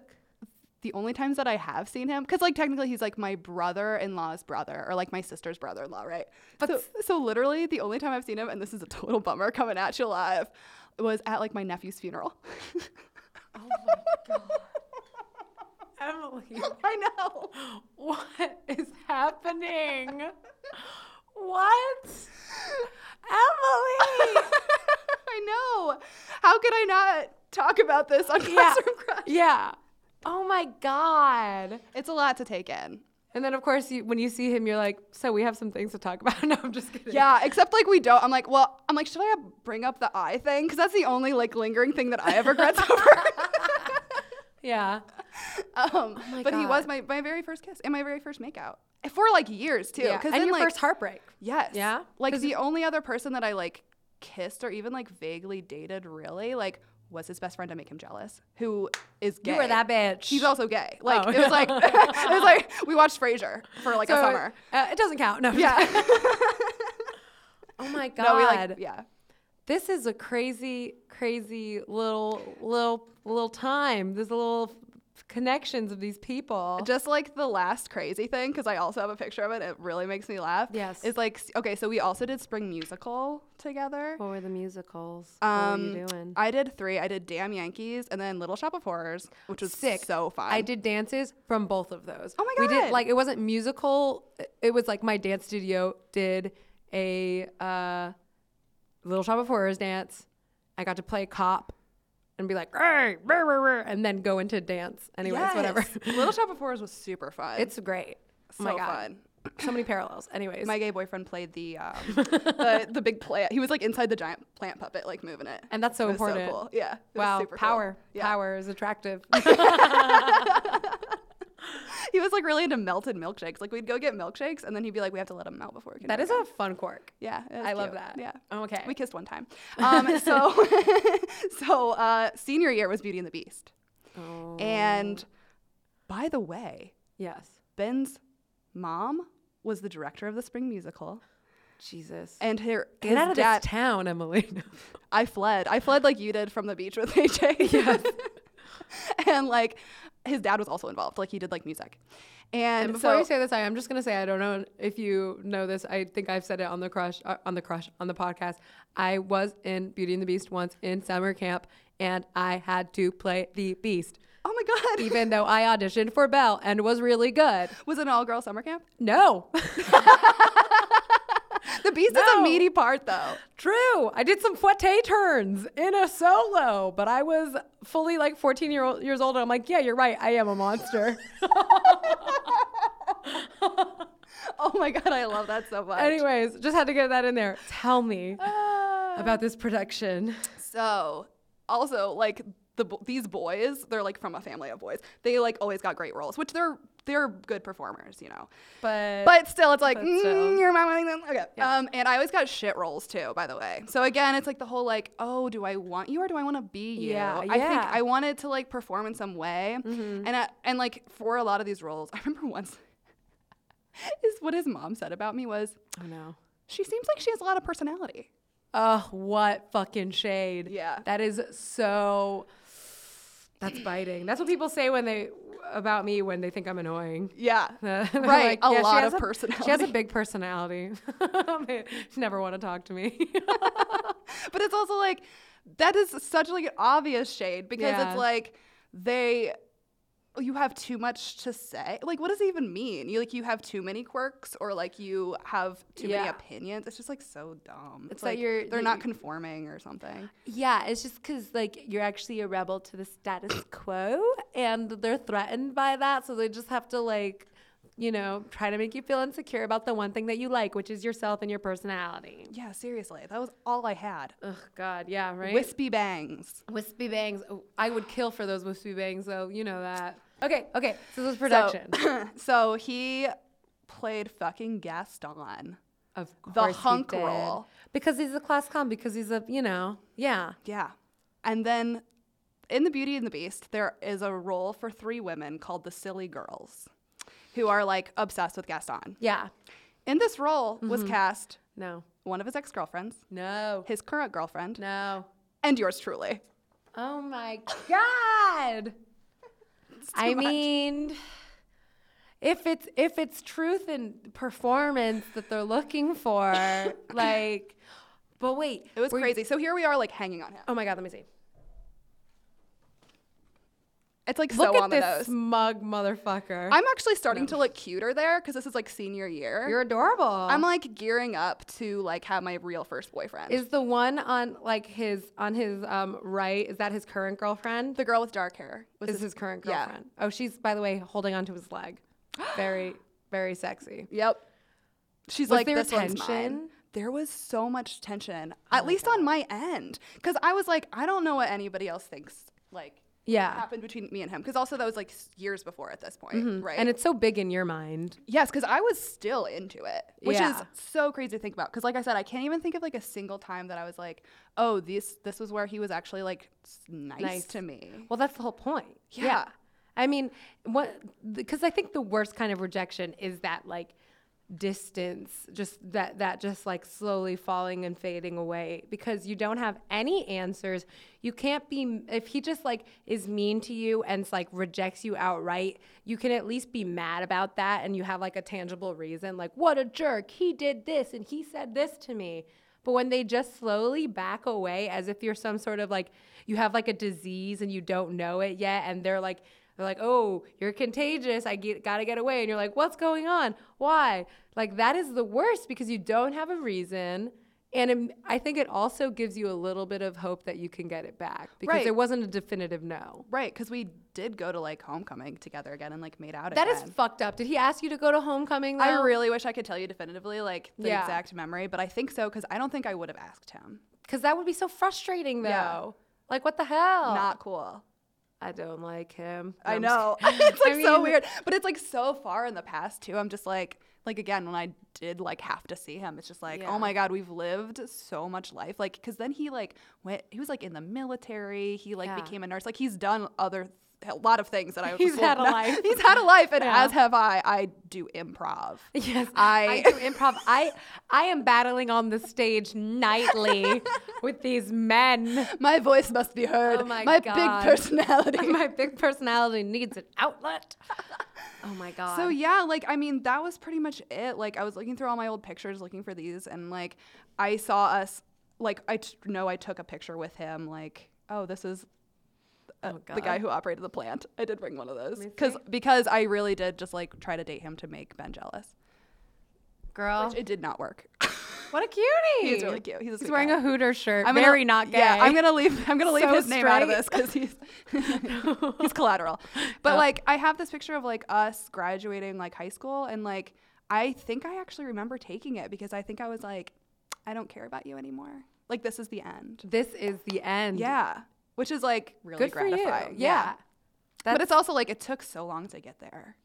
the only times that I have seen him, because like technically he's like my brother-in-law's brother or like my sister's brother-in-law, right? But so, so literally the only time I've seen him, and this is a total bummer coming at you live, was at like my nephew's funeral. *laughs* oh my god. Emily, *laughs* I know. what is happening? What? Emily. *laughs* I know. How could I not talk about this on Yeah. Classroom Crush? yeah. Oh my god. It's a lot to take in. And then of course you, when you see him, you're like, so we have some things to talk about. *laughs* No, I'm just kidding. Yeah, except like we don't. I'm like, well, I'm like, should I bring up the eye thing? Because that's the only like lingering thing that I have regrets over. *laughs* Yeah. um, Oh my but he was my, my very first kiss and my very first makeout for like years too. Yeah. Because And then your like, first heartbreak. yes, Yeah? Like the only other person that I like kissed or even like vaguely dated really like was his best friend to make him jealous, who is gay. You were that bitch. He's also gay. Like Oh. it was like *laughs* *laughs* it was like we watched Frasier for like a summer. Uh, it doesn't count. No. Yeah. *laughs* oh my god. no, we like yeah. This is a crazy, crazy little, little, little time. There's a little connections of these people. Just like the last crazy thing, because I also have a picture of it. It really makes me laugh. Yes. Is like okay, so we also did spring musical together. what were the musicals? Um, what were you doing? I did three. I did Damn Yankees and then Little Shop of Horrors, which was Sick. so fun. I did dances from both of those. Oh my god. We did like it wasn't musical. It was like my dance studio did a uh, Little Shop of Horrors dance. I got to play cop and be like, rah, rah, rah," and then go into dance. Anyways, Yes. whatever. *laughs* Little Shop of Horrors was super fun. it's great. so oh my god, fun. so many parallels. Anyways, My gay boyfriend played the um, *laughs* the, the big plant. He was like inside the giant plant puppet, like moving it. and that's so important. So cool. Yeah. Wow, super cool. power, Yeah. power is attractive. *laughs* He was like really into melted milkshakes. Like we'd go get milkshakes, and then he'd be like, "We have to let them melt before we can." that is them." a fun quirk. Yeah, I love that. Yeah. Okay. We kissed one time. Um, *laughs* so, *laughs* so uh, senior year was Beauty and the Beast, Oh. and by the way, yes, Ben's mom was the director of the spring musical, Jesus. and her Get out of dad. this town, Emily. *laughs* I fled. I fled like you did from the beach with AJ. Yes. and like his dad was also involved. Like he did like music. And, And before so you say this, I am just gonna say I don't know if you know this. I think I've said it on the crush uh, on the crush on the podcast. I was in Beauty and the Beast once in summer camp, and I had to play the Beast, oh my god, *laughs* even though I auditioned for Belle and was really good. was it an all girl summer camp? No, *laughs* *laughs* *laughs* The Beast is a meaty part though. true. I did some fouette turns in a solo, but I was fully like 14 year old years old. And I'm like, yeah, you're right. I am a monster. *laughs* Oh my god, I love that so much. Anyways, just had to get that in there. Tell me Ah. about this production. so also like the these boys, they're like from a family of boys. They like always got great roles, which they're they're good performers, you know. But But still, it's like mm, still. your mom. Okay. Yeah. Um, and I always got shit roles too, by the way. So again, it's like the whole like, oh, do I want you or do I want to be you? Yeah, I think yeah. Mm-hmm. I wanted to like perform in some way, Hmm. and I, and like for a lot of these roles, *laughs* I remember once. *laughs* Is what his mom said about me was oh no. she seems like she has a lot of personality. Oh, what fucking shade. Yeah. That is so that's biting. That's what people say when they about me when they think I'm annoying. Yeah. *laughs* Right, a she lot has of a- She has a big personality. *laughs* they never want to talk to me. *laughs* but it's also like that is such like an obvious shade because Yeah. it's like they you have too much to say. Like, what does it even mean? You like you have too many quirks, or like you have too many opinions. It's just like so dumb. It's that like you're- they're not conforming or something. Yeah, it's just because like you're actually a rebel to the status *coughs* quo, and they're threatened by that, so they just have to like, you know, try to make you feel insecure about the one thing that you like, which is yourself and your personality. Yeah, seriously, that was all I had. Ugh, God, yeah, right. Wispy bangs. wispy bangs. Oh, I would kill for those wispy bangs, though. You know that. Okay, okay. So this was production. So, *clears throat* so he played fucking Gaston. of the course he hunk did. roll. because he's a class clown. Because he's a, you know, yeah. Yeah. And then in The Beauty and the Beast, there is a role for three women called the Silly Girls, who are like obsessed with Gaston. Yeah. In this role Mm-hmm. was cast No. one of his ex girlfriends, No. his current girlfriend, No. and yours truly. Oh my God. I much. mean, if it's if it's truth and performance that they're looking for, *laughs* like, but wait, It was crazy. So here we are, like hanging on him. oh my God, let me see. It's like Look so at on the this nose. smug motherfucker. I'm actually starting to look cuter there because this is like senior year. You're adorable. I'm like gearing up to like have my real first boyfriend. Is the one on like his on his um right? Is that his current girlfriend? the girl with dark hair? Was is his- his current yeah. girlfriend? Oh, she's by the way holding onto his leg. *gasps* Very very sexy. Yep. She's Was like there this one's tension? mine. There was so much tension, at least on my end, because I was like, I don't know what anybody else thinks like Yeah. happened between me and him, because also that was like years before at this point, mm-hmm. right? And it's so big in your mind. yes, because I was still into it, which is so crazy to think about. Because like I said, I can't even think of like a single time that I was like, oh, this this was where he was actually like nice, Nice. to me. Well, that's the whole point. Yeah. I mean, what? Because I think the worst kind of rejection is that like distance, just that that just like slowly falling and fading away because you don't have any answers. You can't be if he just like is mean to you and like rejects you outright. You can at least be mad about that, and you have like a tangible reason, like what a jerk. He did this and he said this to me. But when they just slowly back away as if you're some sort of like you have like a disease and you don't know it yet and they're like they're like, "Oh, you're contagious. I get, got to get away." And you're like, "What's going on? Why?" Like that is the worst because you don't have a reason. And it, I think it also gives you a little bit of hope that you can get it back because Right. there wasn't a definitive no. Right, because we did go to like homecoming together again and like made out That is again. fucked up. Did he ask you to go to homecoming? Though? I really wish I could tell you definitively like the Yeah. exact memory, but I think so because I don't think I would have asked him. because that would be so frustrating though. Yeah. Like what the hell? Not cool. I don't like him. I No, know. *laughs* it's like I so weird, but it's like so far in the past too. I'm just like, like again, when I did like have to see him, it's just like, oh Yeah. oh my god, we've lived so much life. Like, because then he like went, he was like in the military. He like Yeah. became a nurse. Like he's done other. A lot of things that I *laughs* He's had a *laughs* life. He's had a life, and Yeah. as have I. I do improv. *laughs* Yes, I- I, do improv. I I am battling on the stage nightly with these men. My voice must be heard. Oh my my God. big personality. My big personality needs an outlet. Oh my god. So yeah, like I mean, that was pretty much it. Like I was looking through all my old pictures, looking for these, and like I saw us. Like I t- know I took a picture with him. Like oh, this is. Uh, Oh, the guy who operated the plant. I did bring one of those because because I really did just like try to date him to make Ben jealous, girl, which it did not work. *laughs* what a cutie. He's really cute. He's, a He's wearing guy. a Hooter shirt. I'm very gonna, not gay. Yeah, I'm gonna leave. I'm gonna leave So his name out of this because he's *laughs* he's collateral. But Oh. like, I have this picture of like us graduating like high school, and like I think I actually remember taking it because I think I was like, I don't care about you anymore. Like this is the end. This is the end. Yeah, which is like really Good gratifying. Yeah. but it's also like it took so long to get there.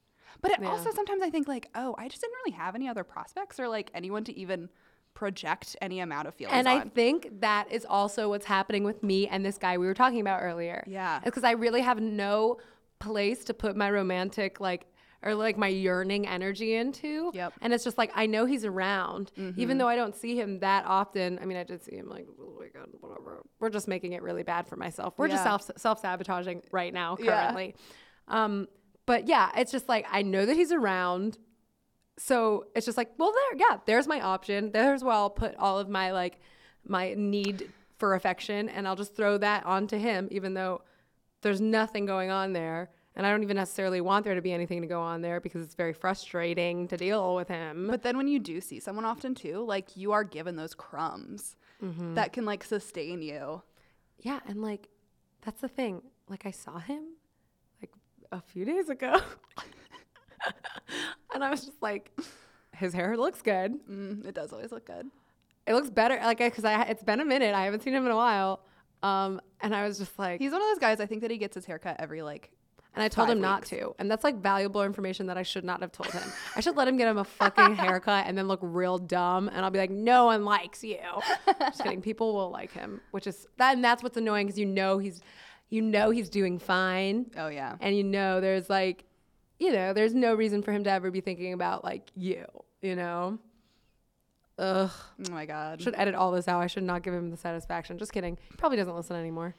But it Yeah. also sometimes I think like, oh, I just didn't really have any other prospects or like anyone to even project any amount of feelings And I on. think that is also what's happening with me and this guy we were talking about earlier. Yeah. Because I really have no place to put my romantic, like, or like my yearning energy into. Yep. And it's just like, I know he's around, even though I don't see him that often. I mean, I did see him like, oh my God, whatever. We're just making it really bad for myself. We're just self self sabotaging right now, Yeah. currently. Um, but yeah, it's just like, I know that he's around so it's just like well there yeah there's my option there's where i'll put all of my like my need for affection and i'll just throw that onto him even though there's nothing going on there And I don't even necessarily want there to be anything to go on there because it's very frustrating to deal with him. But then when you do see someone often too, like you are given those crumbs Mm-hmm. that can like sustain you. yeah, and like that's the thing. Like I saw him like a few days ago. *laughs* and I was just like his hair looks good. Mm, it does always look good. It looks better like cuz I it's been a minute. I haven't seen him in a while. Um and I was just like He's one of those guys. I think that he gets his haircut every like. And I told him not to. And that's like valuable information that I should not have told him. I should let him get him a fucking haircut and then look real dumb. And I'll be like, no one likes you. Just kidding. People will like him, which is that. And that's what's annoying because you know he's, you know he's doing fine, Oh yeah. and you know there's like, you know, there's no reason for him to ever be thinking about like you. You know. Ugh. Oh my god. Should edit all this out. I should not give him the satisfaction. Just kidding. He probably doesn't listen anymore.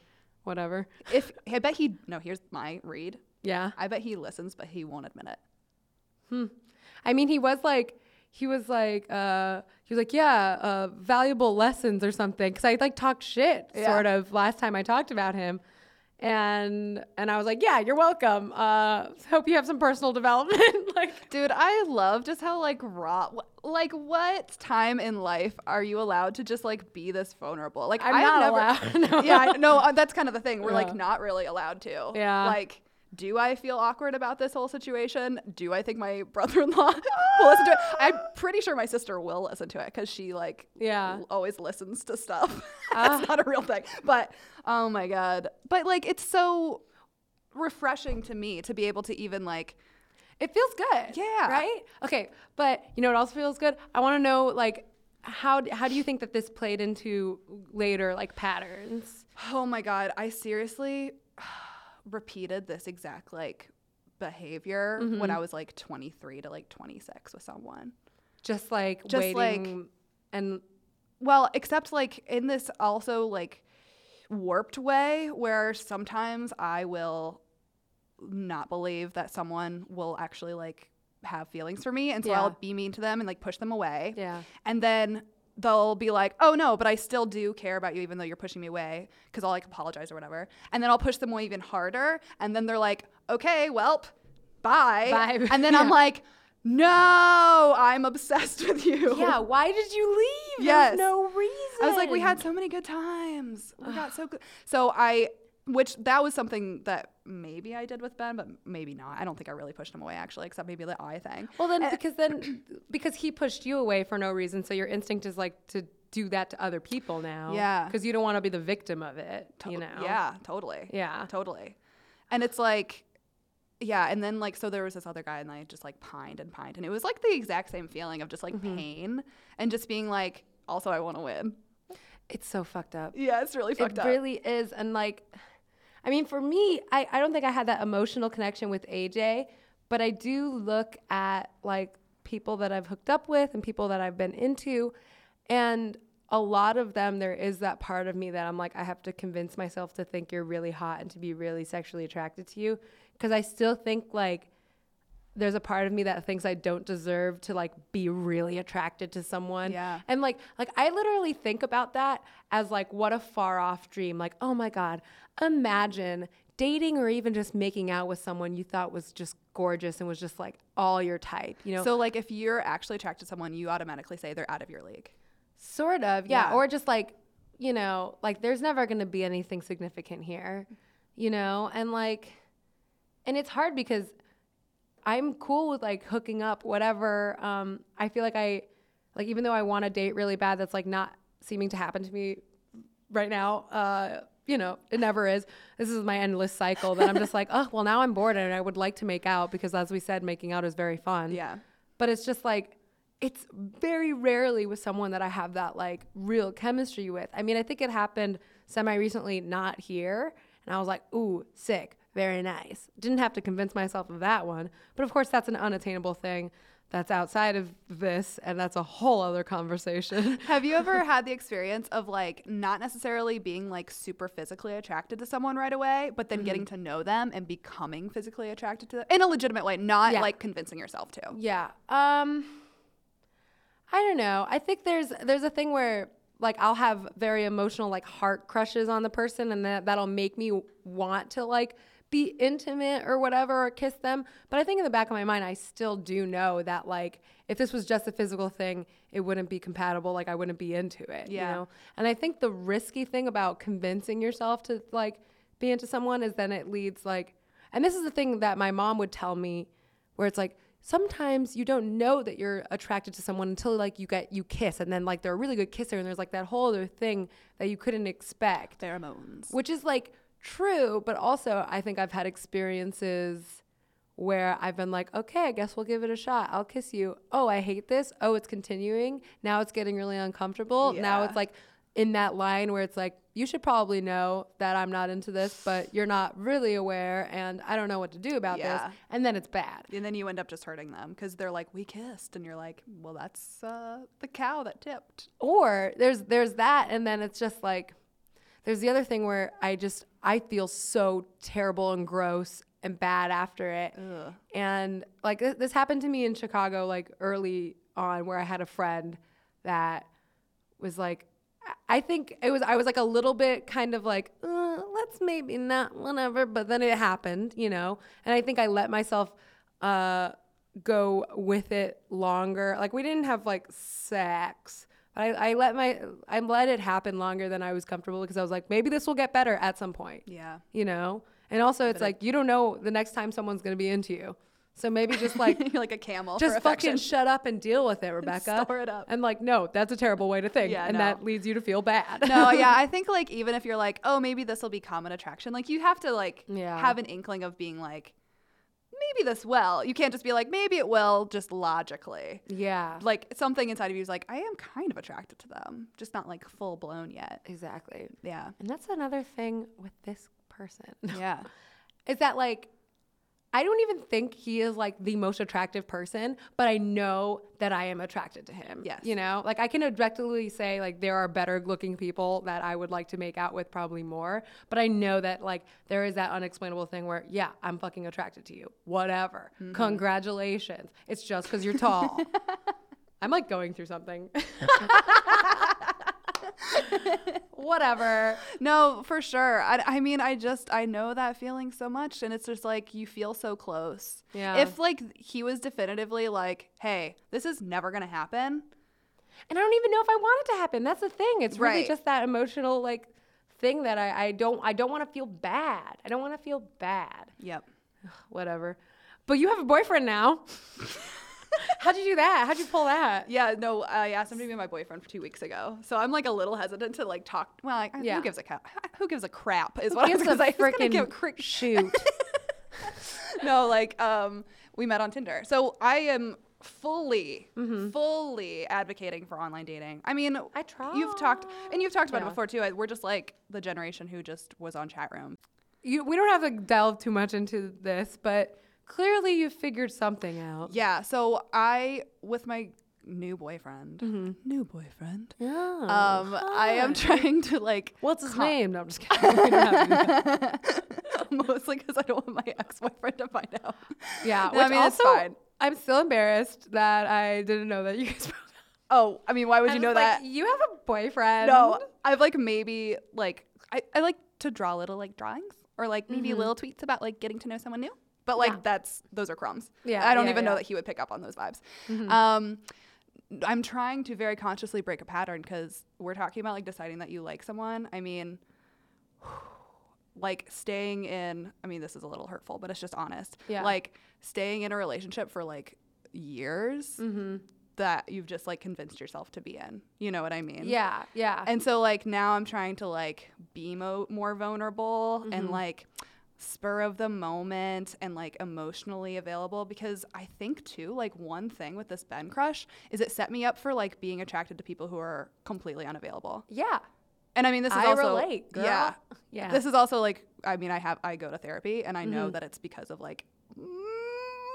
Whatever. if I bet he no, here's my read. Yeah. I bet he listens, but he won't admit it. Hmm. I mean, he was like, he was like, uh, he was like, yeah, uh, valuable lessons or something. Cause I like talked shit Yeah. sort of last time I talked about him. And, and I was like, yeah, you're welcome. Uh, hope you have some personal *laughs* development. *laughs* like, Dude, I love just how like raw like what time in life are you allowed to just like be this vulnerable? Like I'm I've not never allowed. *laughs* No. Yeah, no, uh, that's kind of the thing. We're Yeah. like not really allowed to. Yeah. Like do I feel awkward about this whole situation? Do I think my *laughs* brother-in-law will listen to it? I'm ah! pretty sure my sister will listen to it because she like Yeah. l- always listens to stuff. *laughs* That's ah. not a real thing. But oh my god. But like it's so refreshing to me to be able to even like it feels good. Yeah. Right. Okay. But you know what else feels good? I want to know, like, how, how do you think that this played into later, like, patterns? *sighs* Oh my god, I seriously *sighs* repeated this exact like behavior Mm-hmm. when I was like 23 to like 26 with someone. Just like Just, like- waiting and Well, except like in this also like warped way where sometimes I will not believe that someone will actually like have feelings for me and so Yeah. I'll be mean to them and like push them away. yeah. And then they'll be like, "Oh no, but I still do care about you, even though you're pushing me away," because I'll like apologize or whatever. And then I'll push them away even harder. And then they're like, "Okay, welp, bye." Bye. And then *laughs* I'm like, "No, I'm obsessed with you." Yeah, why did you leave? Yes. There's no reason. I was like, we had so many good times. We got *sighs* so good. So I, which that was something that maybe I did with Ben, but maybe not. I don't think I really pushed him away actually, except maybe the eye thing. Well, then because then because he pushed you away for no reason, so your instinct is like to do that to other people now. Yeah. Because you don't want to be the victim of it. You know. Yeah, totally. Yeah. Totally. And it's like, yeah. And then like, so there was this other guy and I just like pined and pined. And it was like the exact same feeling of just like Mm-hmm. pain and just being like, also, I want to win. It's so fucked up. Yeah, it's really fucked it up. It really is, and like, I mean, for me, I I don't think I had that emotional connection with AJ, but I do look at like people that I've hooked up with and people that I've been into, and a lot of them there is that part of me that I'm like I have to convince myself to think you're really hot and to be really sexually attracted to you because I still think like there's a part of me that thinks I don't deserve to like be really attracted to someone. Yeah. And like like I literally think about that as like what a far off dream. Like, oh my God, imagine dating or even just making out with someone you thought was just gorgeous and was just like all your type, you know? So like, if you're actually attracted to someone, you automatically say they're out of your league. Sort of, yeah. Yeah. Or just like, you know, like there's never going to be anything significant here, you know? And like, and it's hard because I'm cool with like hooking up, whatever. Um, I feel like I, like, even though I want to date really bad, that's like not seeming to happen to me right now. Uh, you know, it never is. This is my endless cycle that I'm just like, oh, well, now I'm bored and I would like to make out because, as we said, making out is very fun Yeah. but it's just like it's very rarely with someone that I have that like real chemistry with. I mean, I think it happened semi recently, not here, and I was like, "Ooh, sick, very nice." Didn't have to convince myself of that one, but of course, that's an unattainable thing. That's outside of this, and that's a whole other conversation. *laughs* Have you ever *laughs* had the experience of like not necessarily being like super physically attracted to someone right away, but then Mm-hmm. getting to know them and becoming physically attracted to them in a legitimate way, not Yeah. like convincing yourself to? Yeah. Um I don't know. I think there's there's a thing where like I'll have very emotional like heart crushes on the person and that that'll make me want to like be intimate or whatever or kiss them. But I think in the back of my mind, I still do know that like if this was just a physical thing, it wouldn't be compatible. Like I wouldn't be into it. Yeah. You know? And I think the risky thing about convincing yourself to like be into someone is then it leads like, and this is the thing that my mom would tell me where it's like, sometimes you don't know that you're attracted to someone until like you get you kiss and then like they're a really good kisser and there's like that whole other thing that you couldn't expect Pheromones. which is like true, but also I think I've had experiences where I've been like, okay, I guess we'll give it a shot. I'll kiss you. Oh, I hate this. Oh, it's continuing. Now it's getting really uncomfortable. Now it's like in that line where it's like, you should probably know that I'm not into this, but you're not really aware and I don't know what to do about Yeah. this. And then it's bad. And then you end up just hurting them because they're like, we kissed. And you're like, well, that's uh, the cow that tipped. or there's there's that and then it's just like there's the other thing where i just i feel so terrible and gross and bad after it. Ugh. and like this, this happened to me in chicago like early on where i had a friend that was like I- think it was i was like a little bit kind of like uh, let's maybe not whatever but then it happened you know? And i think i let myself uh go with it longer. Like we didn't have like sex I, I let my I let it happen longer than I was comfortable because I was like maybe this will get better at some point Yeah. you know and also it's like you don't know the next time someone's gonna be into you so maybe just like *laughs* you're like a camel. just fucking shut up and deal with it *laughs* rebecca store it up. and like no that's a terrible way to think Yeah, and no. that leads you to feel bad no, yeah, *laughs* I think like even if you're like, oh, maybe this will become an attraction, like you have to like Yeah. have an inkling of being like, maybe this will. You can't just be like, maybe it will, just logically. yeah Like something inside of you is like, I am kind of attracted to them, just not like full blown yet. exactly Yeah. and that's another thing with this person Yeah. *laughs* is that like I don't even think he is like the most attractive person, but I know that I am attracted to him. Yes. You know, like I can objectively say like there are better looking people that I would like to make out with probably more, but I know that like there is that unexplainable thing where yeah, I'm fucking attracted to you. Whatever. Mm-hmm. Congratulations. It's just cuz you're tall. *laughs* I'm like going through something. *laughs* *laughs* Whatever. No, for sure. I, I mean, I just, I know that feeling so much. And it's just like, you feel so close. Yeah. If like he was definitively like, hey, this is never going to happen. And I don't even know if I want it to happen. That's the thing. It's really Right. just that emotional like thing that I, I don't I don't want to feel bad. I don't want to feel bad. Yep. Whatever. But you have a boyfriend now. *laughs* How'd you do that? How'd you pull that? Yeah, no, I asked him to be my boyfriend two weeks ago. So I'm like a little hesitant to like talk. Well, like, Yeah. who gives a crap? Who gives a crap is what I was going to a say. Who's gonna freaking give a cri- shoot. *laughs* no, like um, we met on Tinder. So I am fully, Mm-hmm. fully advocating for online dating. I mean, I try. You've talked, and you've talked about Yeah. it before too. I- We're just like the generation who just was on chat room. You, we don't have to delve too much into this, but clearly you figured something out. Yeah. So I, with my new boyfriend, Mm-hmm. new boyfriend, Yeah. um, I am trying to like. What's his con- name? No, I'm just *laughs* kidding. *laughs* We don't have to do that. Mostly because I don't want my ex-boyfriend to find out. yeah. *laughs* No, which I mean, it's also, fine. I'm still embarrassed that I didn't know that you guys broke up. Oh, I mean, why would I you know like, that? You have a boyfriend. No, I've like maybe like I, I like to draw little like drawings or like maybe little tweets about like getting to know someone new. But like Yeah. that's those are crumbs. Yeah, I don't yeah, even know that he would pick up on those vibes. Um, I'm trying to very consciously break a pattern because we're talking about like deciding that you like someone. I mean, *sighs* like staying in. I mean, this is a little hurtful, but it's just honest. Yeah. Like staying in a relationship for like years Mm-hmm. that you've just like convinced yourself to be in. You know what I mean? Yeah, yeah. And so like now I'm trying to like be mo- more vulnerable Mm-hmm. and like spur of the moment and like emotionally available because I think too like one thing with this Ben crush is it set me up for like being attracted to people who are completely unavailable. yeah. And I mean this is I also relate, girl. yeah. *laughs* Yeah. This is also like I mean I have I go to therapy and I Mm-hmm. know that it's because of like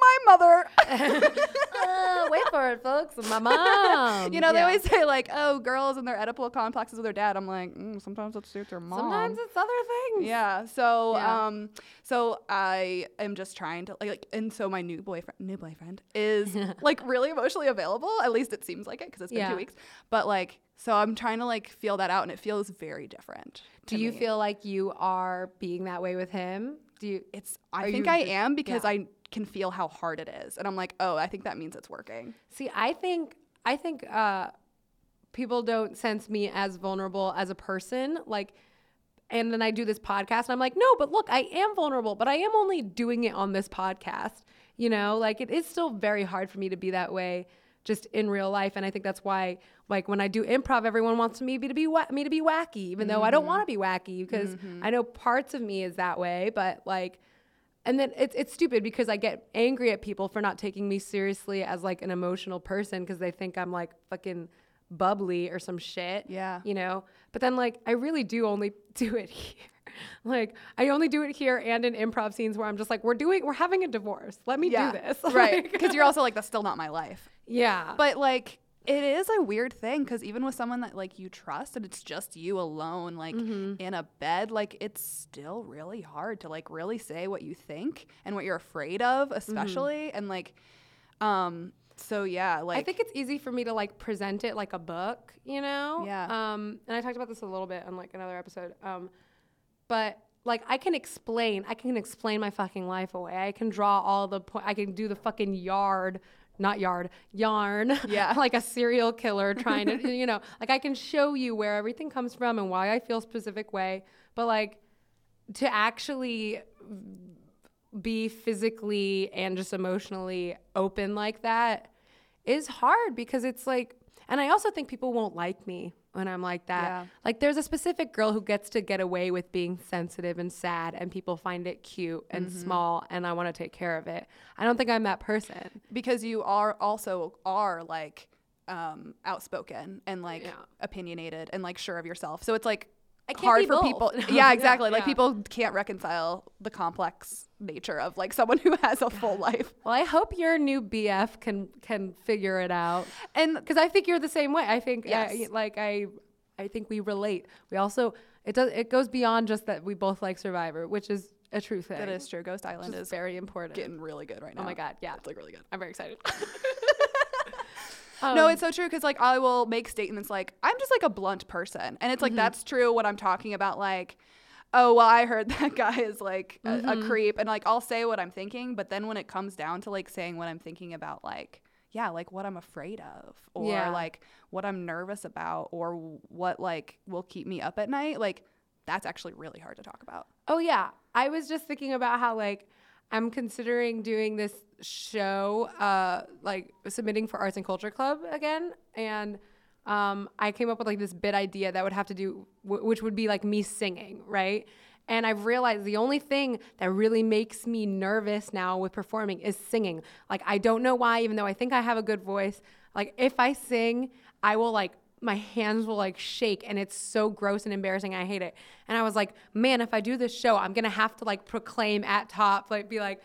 my mother. *laughs* Uh, wait for it, folks. My mom. you know, they Yeah. always say like, "Oh, girls and their Oedipal complexes with their dad." I'm like, mm, sometimes it's suits their mom. Sometimes it's other things. Yeah. So Yeah. um so I am just trying to like, and so my new boyfriend new boyfriend is *laughs* like really emotionally available. At least it seems like it because it's been Yeah. two weeks. But like so I'm trying to like feel that out and it feels very different. Do you me. feel like you are being that way with him? Do you? It's I think I am because yeah. I can feel how hard it is. And I'm like, "Oh, I think that means it's working." See, I think I think uh, people don't sense me as vulnerable as a person. Like, and then I do this podcast, and I'm like, no, but look, I am vulnerable, but I am only doing it on this podcast. You know, like it is still very hard for me to be that way just in real life, and I think that's why, like, when I do improv, everyone wants me to be wa- me to be wacky, even though I don't want to be wacky because I know parts of me is that way, but like. And then it's it's stupid because I get angry at people for not taking me seriously as like an emotional person because they think I'm like fucking bubbly or some shit. Yeah. You know? But then like I really do only *laughs* do it here. Like I only do it here and in improv scenes where I'm just like, we're doing we're having a divorce. Let me Yeah. do this. *laughs* right. Like- Because you're also like, that's still not my life. yeah. But like it is a weird thing because even with someone that like you trust and it's just you alone like Mm-hmm. in a bed like it's still really hard to like really say what you think and what you're afraid of especially and like um so yeah like Mm-hmm. I think it's easy for me to like present it like a book, you know? Yeah. Um, and I talked about this a little bit on like another episode. Um, but like I can explain, I can explain my fucking life away. I can draw all the point. I can do the fucking yard, not yard, yarn. *laughs* Yeah. like a serial killer trying to, you know, like I can show you where everything comes from and why I feel a specific way. But like to actually be physically and just emotionally open like that is hard because it's like and I also think people won't like me when I'm like that. Yeah. Like there's a specific girl who gets to get away with being sensitive and sad and people find it cute and Mm-hmm. small and I want to take care of it. I don't think I'm that person. because you are also are like um outspoken and like Yeah. opinionated and like sure of yourself so it's like hard for both. people *laughs* Yeah, yeah exactly like yeah. people can't reconcile the complex nature of like someone who has a full life Well, I hope your new BF can can figure it out. and because I think you're the same way. I think, Yes. uh, like I, I think we relate. We also it does it goes beyond just that we both like Survivor, which is a true thing. that is true ghost island is is very important. getting really good right now oh my god, yeah, it's like really good I'm very excited. *laughs* no Um, it's so true because like i will make statements like i'm just like a blunt person and it's like Mm-hmm. that's true when i'm talking about like oh well i heard *laughs* that guy is like a, Mm-hmm. a creep and like i'll say what i'm thinking but then when it comes down to like saying what i'm thinking about like yeah like what i'm afraid of or Yeah. like what i'm nervous about or what like will keep me up at night like that's actually really hard to talk about Oh yeah, I was just thinking about how like I'm considering doing this show, uh, like submitting for Arts and Culture Club again, and um, I came up with like this bit idea that would have to do, w- which would be like me singing, right? And I've realized the only thing that really makes me nervous now with performing is singing. Like I don't know why, even though I think I have a good voice. Like if I sing, I will like my hands will like shake and it's so gross and embarrassing. I hate it. And I was like, man, if I do this show, I'm gonna have to like proclaim at top, like be like,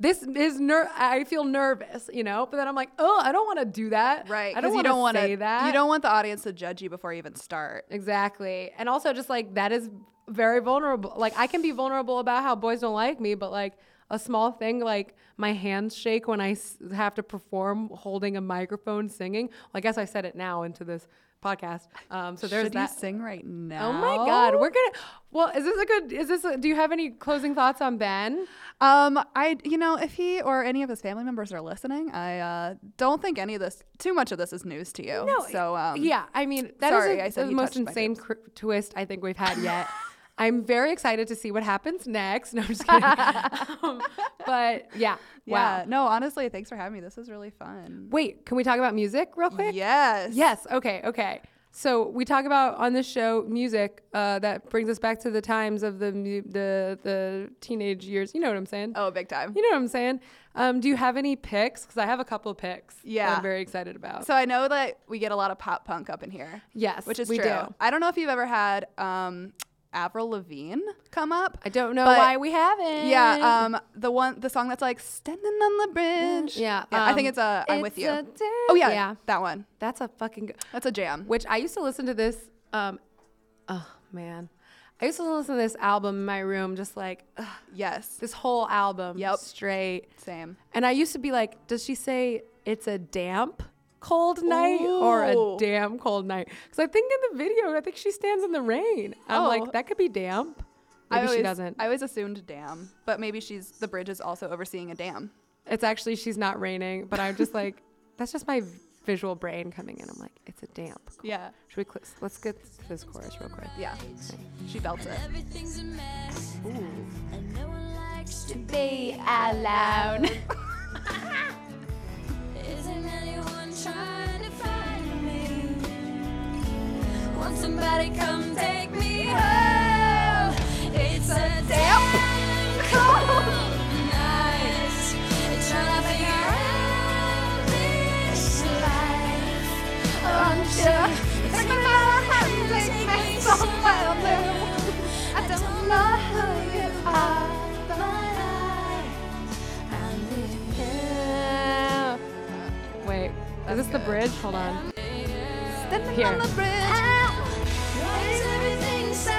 this is ner. I feel nervous, you know. But then I'm like, oh, I don't want to do that. right I don't want to say that. you don't want the audience to judge you before you even start exactly. And also, just like that is very vulnerable. Like I can be vulnerable about how boys don't like me, but like a small thing like my hands shake when I s- have to perform holding a microphone singing. Well, I guess I said it now into this podcast. Um, so there's Should that. sing right now Oh my God, we're gonna. Well, is this a good? Is this? A, do you have any closing thoughts on Ben? Um, I, you know, if he or any of his family members are listening, I uh, don't think any of this, too much of this is news to you. so, um, yeah, I mean that is sorry, a- I said the most insane cr- twist I think we've had yet. *laughs* I'm very excited to see what happens next. *laughs* No, I'm just kidding. *laughs* um, but yeah, yeah. wow. No, honestly, thanks for having me. This is really fun. Wait, can we talk about music real quick? Yes. Yes. Okay. Okay. So we talk about on this show music uh, that brings us back to the times of the mu- the the teenage years. You know what I'm saying? Oh, big time. You know what I'm saying? Um, do you have any picks? Because I have a couple of picks. that Yeah. I'm very excited about. So I know that we get a lot of pop punk up in here, yes, which is we true. do. I don't know if you've ever had um, Avril Lavigne come up. I don't know But- why we haven't. Yeah, um, the one, the song that's like "Standing on the Bridge." yeah. I think um, it's a "I'm with you." a oh yeah, yeah. that one. That's a fucking. Good, That's a jam. which I used to listen to this. Um, oh man, I used to listen to this album in my room, just like ugh, Yes, this whole album, Yep. straight. same. And I used to be like, does she say it's a damp cold night or a damn cold night? Because I think in the video, I think she stands in the rain. I'm Oh. like, that could be damp. I Maybe always, she doesn't. I always assumed dam, but maybe she's the bridge is also overseeing a dam. It's actually she's not raining, but I'm just like *laughs* that's just my visual brain coming in. I'm like, it's a damp. Yeah, Should we cl- let's get to this chorus real quick. yeah. She belts it. Everything's a mess, Ooh. and no one likes to Be alone. *laughs* Isn't anyone trying to find me? Want somebody come take me home? It's a damn cold night. Trying to figure out this life. Oh, take me by the hand, take me somewhere new. I don't know who you are, is this the bridge? Hold on. Here. on the bridge. Why is everything so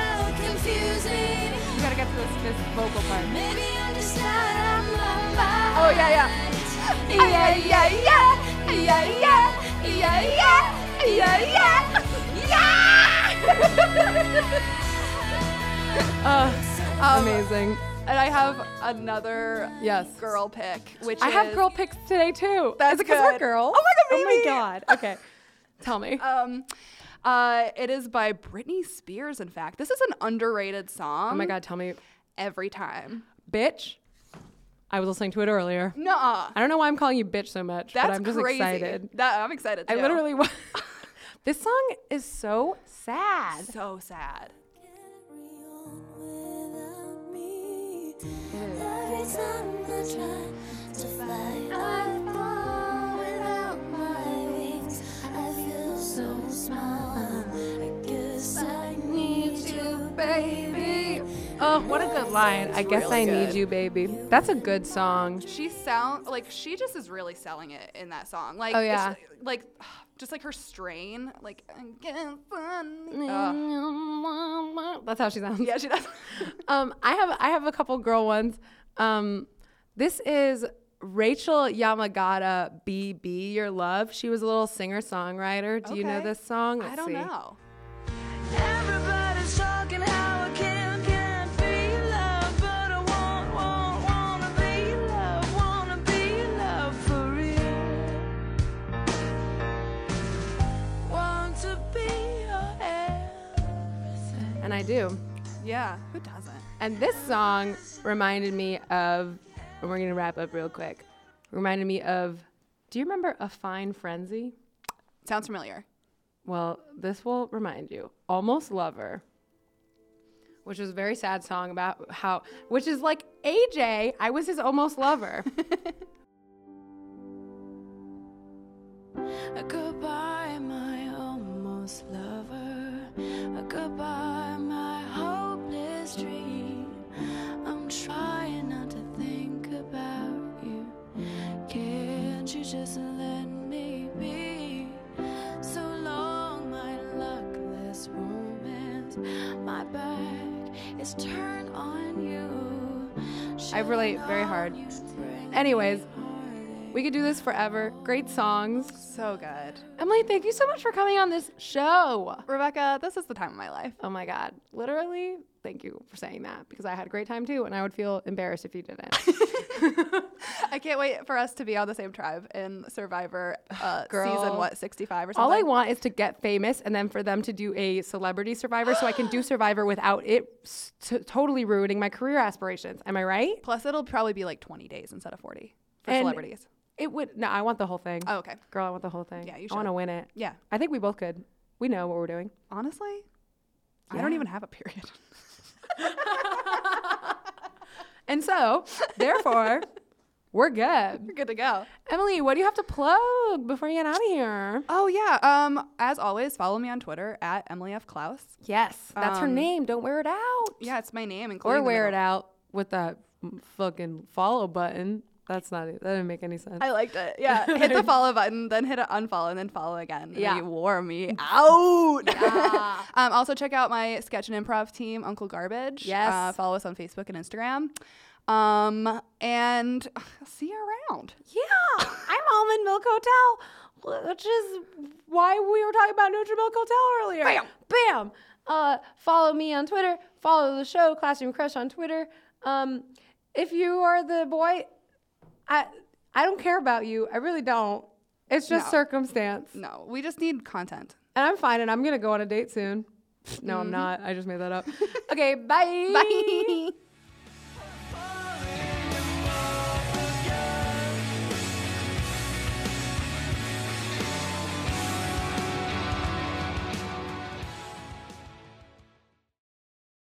confusing? You gotta get to this, this vocal part. Maybe I'm just out of my mind. Oh yeah, yeah. Yeah, yeah, yeah, yeah, yeah, yeah, yeah, yeah, yeah. *laughs* Uh, Um, amazing. And I have another Yes. girl pick, which I have is- girl picks today too. That's is it 'cause we're girls? Oh my God, Oh my god. Okay. *laughs* Tell me. Um, uh, it is by Britney Spears. In fact, this is an underrated song. oh my god, tell me. Every time. Bitch. I was listening to it earlier. Nuh-uh. I don't know why I'm calling you bitch so much, That's but I'm just crazy. excited. That I'm excited. I literally wa- *laughs* This song is so sad. so sad. Every time I try to fly, I fall without my wings. I feel so small. I guess I need you, baby. Oh, what a good line. I guess really I need you, baby. That's a good song. She sound like she just is really selling it in that song. Like Oh, it's- yeah. like just like her strain. Like I get funny. Ugh. That's how she sounds. yeah, she does. *laughs* Um, I have I have a couple girl ones. Um, this is Rachel Yamagata Be Be Your Love. She was a little singer songwriter. Do you know this song? I Let's don't see. know. Everybody's And I do. Yeah, who doesn't? And this song reminded me of. And we're gonna wrap up real quick. Reminded me of. Do you remember a fine frenzy? Sounds familiar. Well, this will remind you. Almost Lover, which was a very sad song about how, which is like AJ, I was his almost lover. *laughs* Goodbye, my almost lover. Goodbye, my hopeless dream. I'm trying not to think about you. Can't you just let me be? So long, my luckless romance. My back is turned on you. I relate very hard. Anyways, we could do this forever. Great songs. So good. Emily, thank you so much for coming on this show. Rebecca, this is the time of my life. Oh my God. Literally, thank you for saying that because I had a great time too, and I would feel embarrassed if you didn't. *laughs* I can't wait for us to be on the same tribe in Survivor uh, Girl. season, what, 65 or something? All I want is to get famous and then for them to do a celebrity survivor so I can do *gasps* survivor without it t- totally ruining my career aspirations. Am I right? Plus, it'll probably be like 20 days instead of 40 for And- celebrities. It would. No, I want the whole thing. Oh, okay. Girl, I want the whole thing. Yeah, you should. I want to win it. Yeah. I think we both could. We know what we're doing. Honestly, I don't even have a period. *laughs* And so, therefore, *laughs* we're good. We're good to go. Emily, what do you have to plug before you get out of here? Oh, yeah. Um, As always, follow me on Twitter at Emily F. Klaus. Yes, that's her Um, name. Don't wear it out. Yeah, it's my name. Or wear it out with that fucking follow button. That's not it. That didn't make any sense. I liked it. Yeah. *laughs* hit the follow button, then hit it unfollow, and then follow again. Yeah. You wore me *laughs* out. *laughs* um, also, check out my sketch and improv team, Uncle Garbage. Yes. Uh, follow us on Facebook and Instagram. Um, and *sighs* see you around. Yeah, I'm Almond Milk Hotel, which is why we were talking about Neutral Milk Hotel earlier. Bam, bam. Uh, follow me on Twitter. Follow the show, Classroom Crush, on Twitter. Um, if you are the boy, I I don't care about you. I really don't. It's just No. circumstance, No, we just need content. and I'm fine. And I'm gonna go on a date soon. No, I'm mm-hmm. not. I just made that up. *laughs* okay, bye. Bye.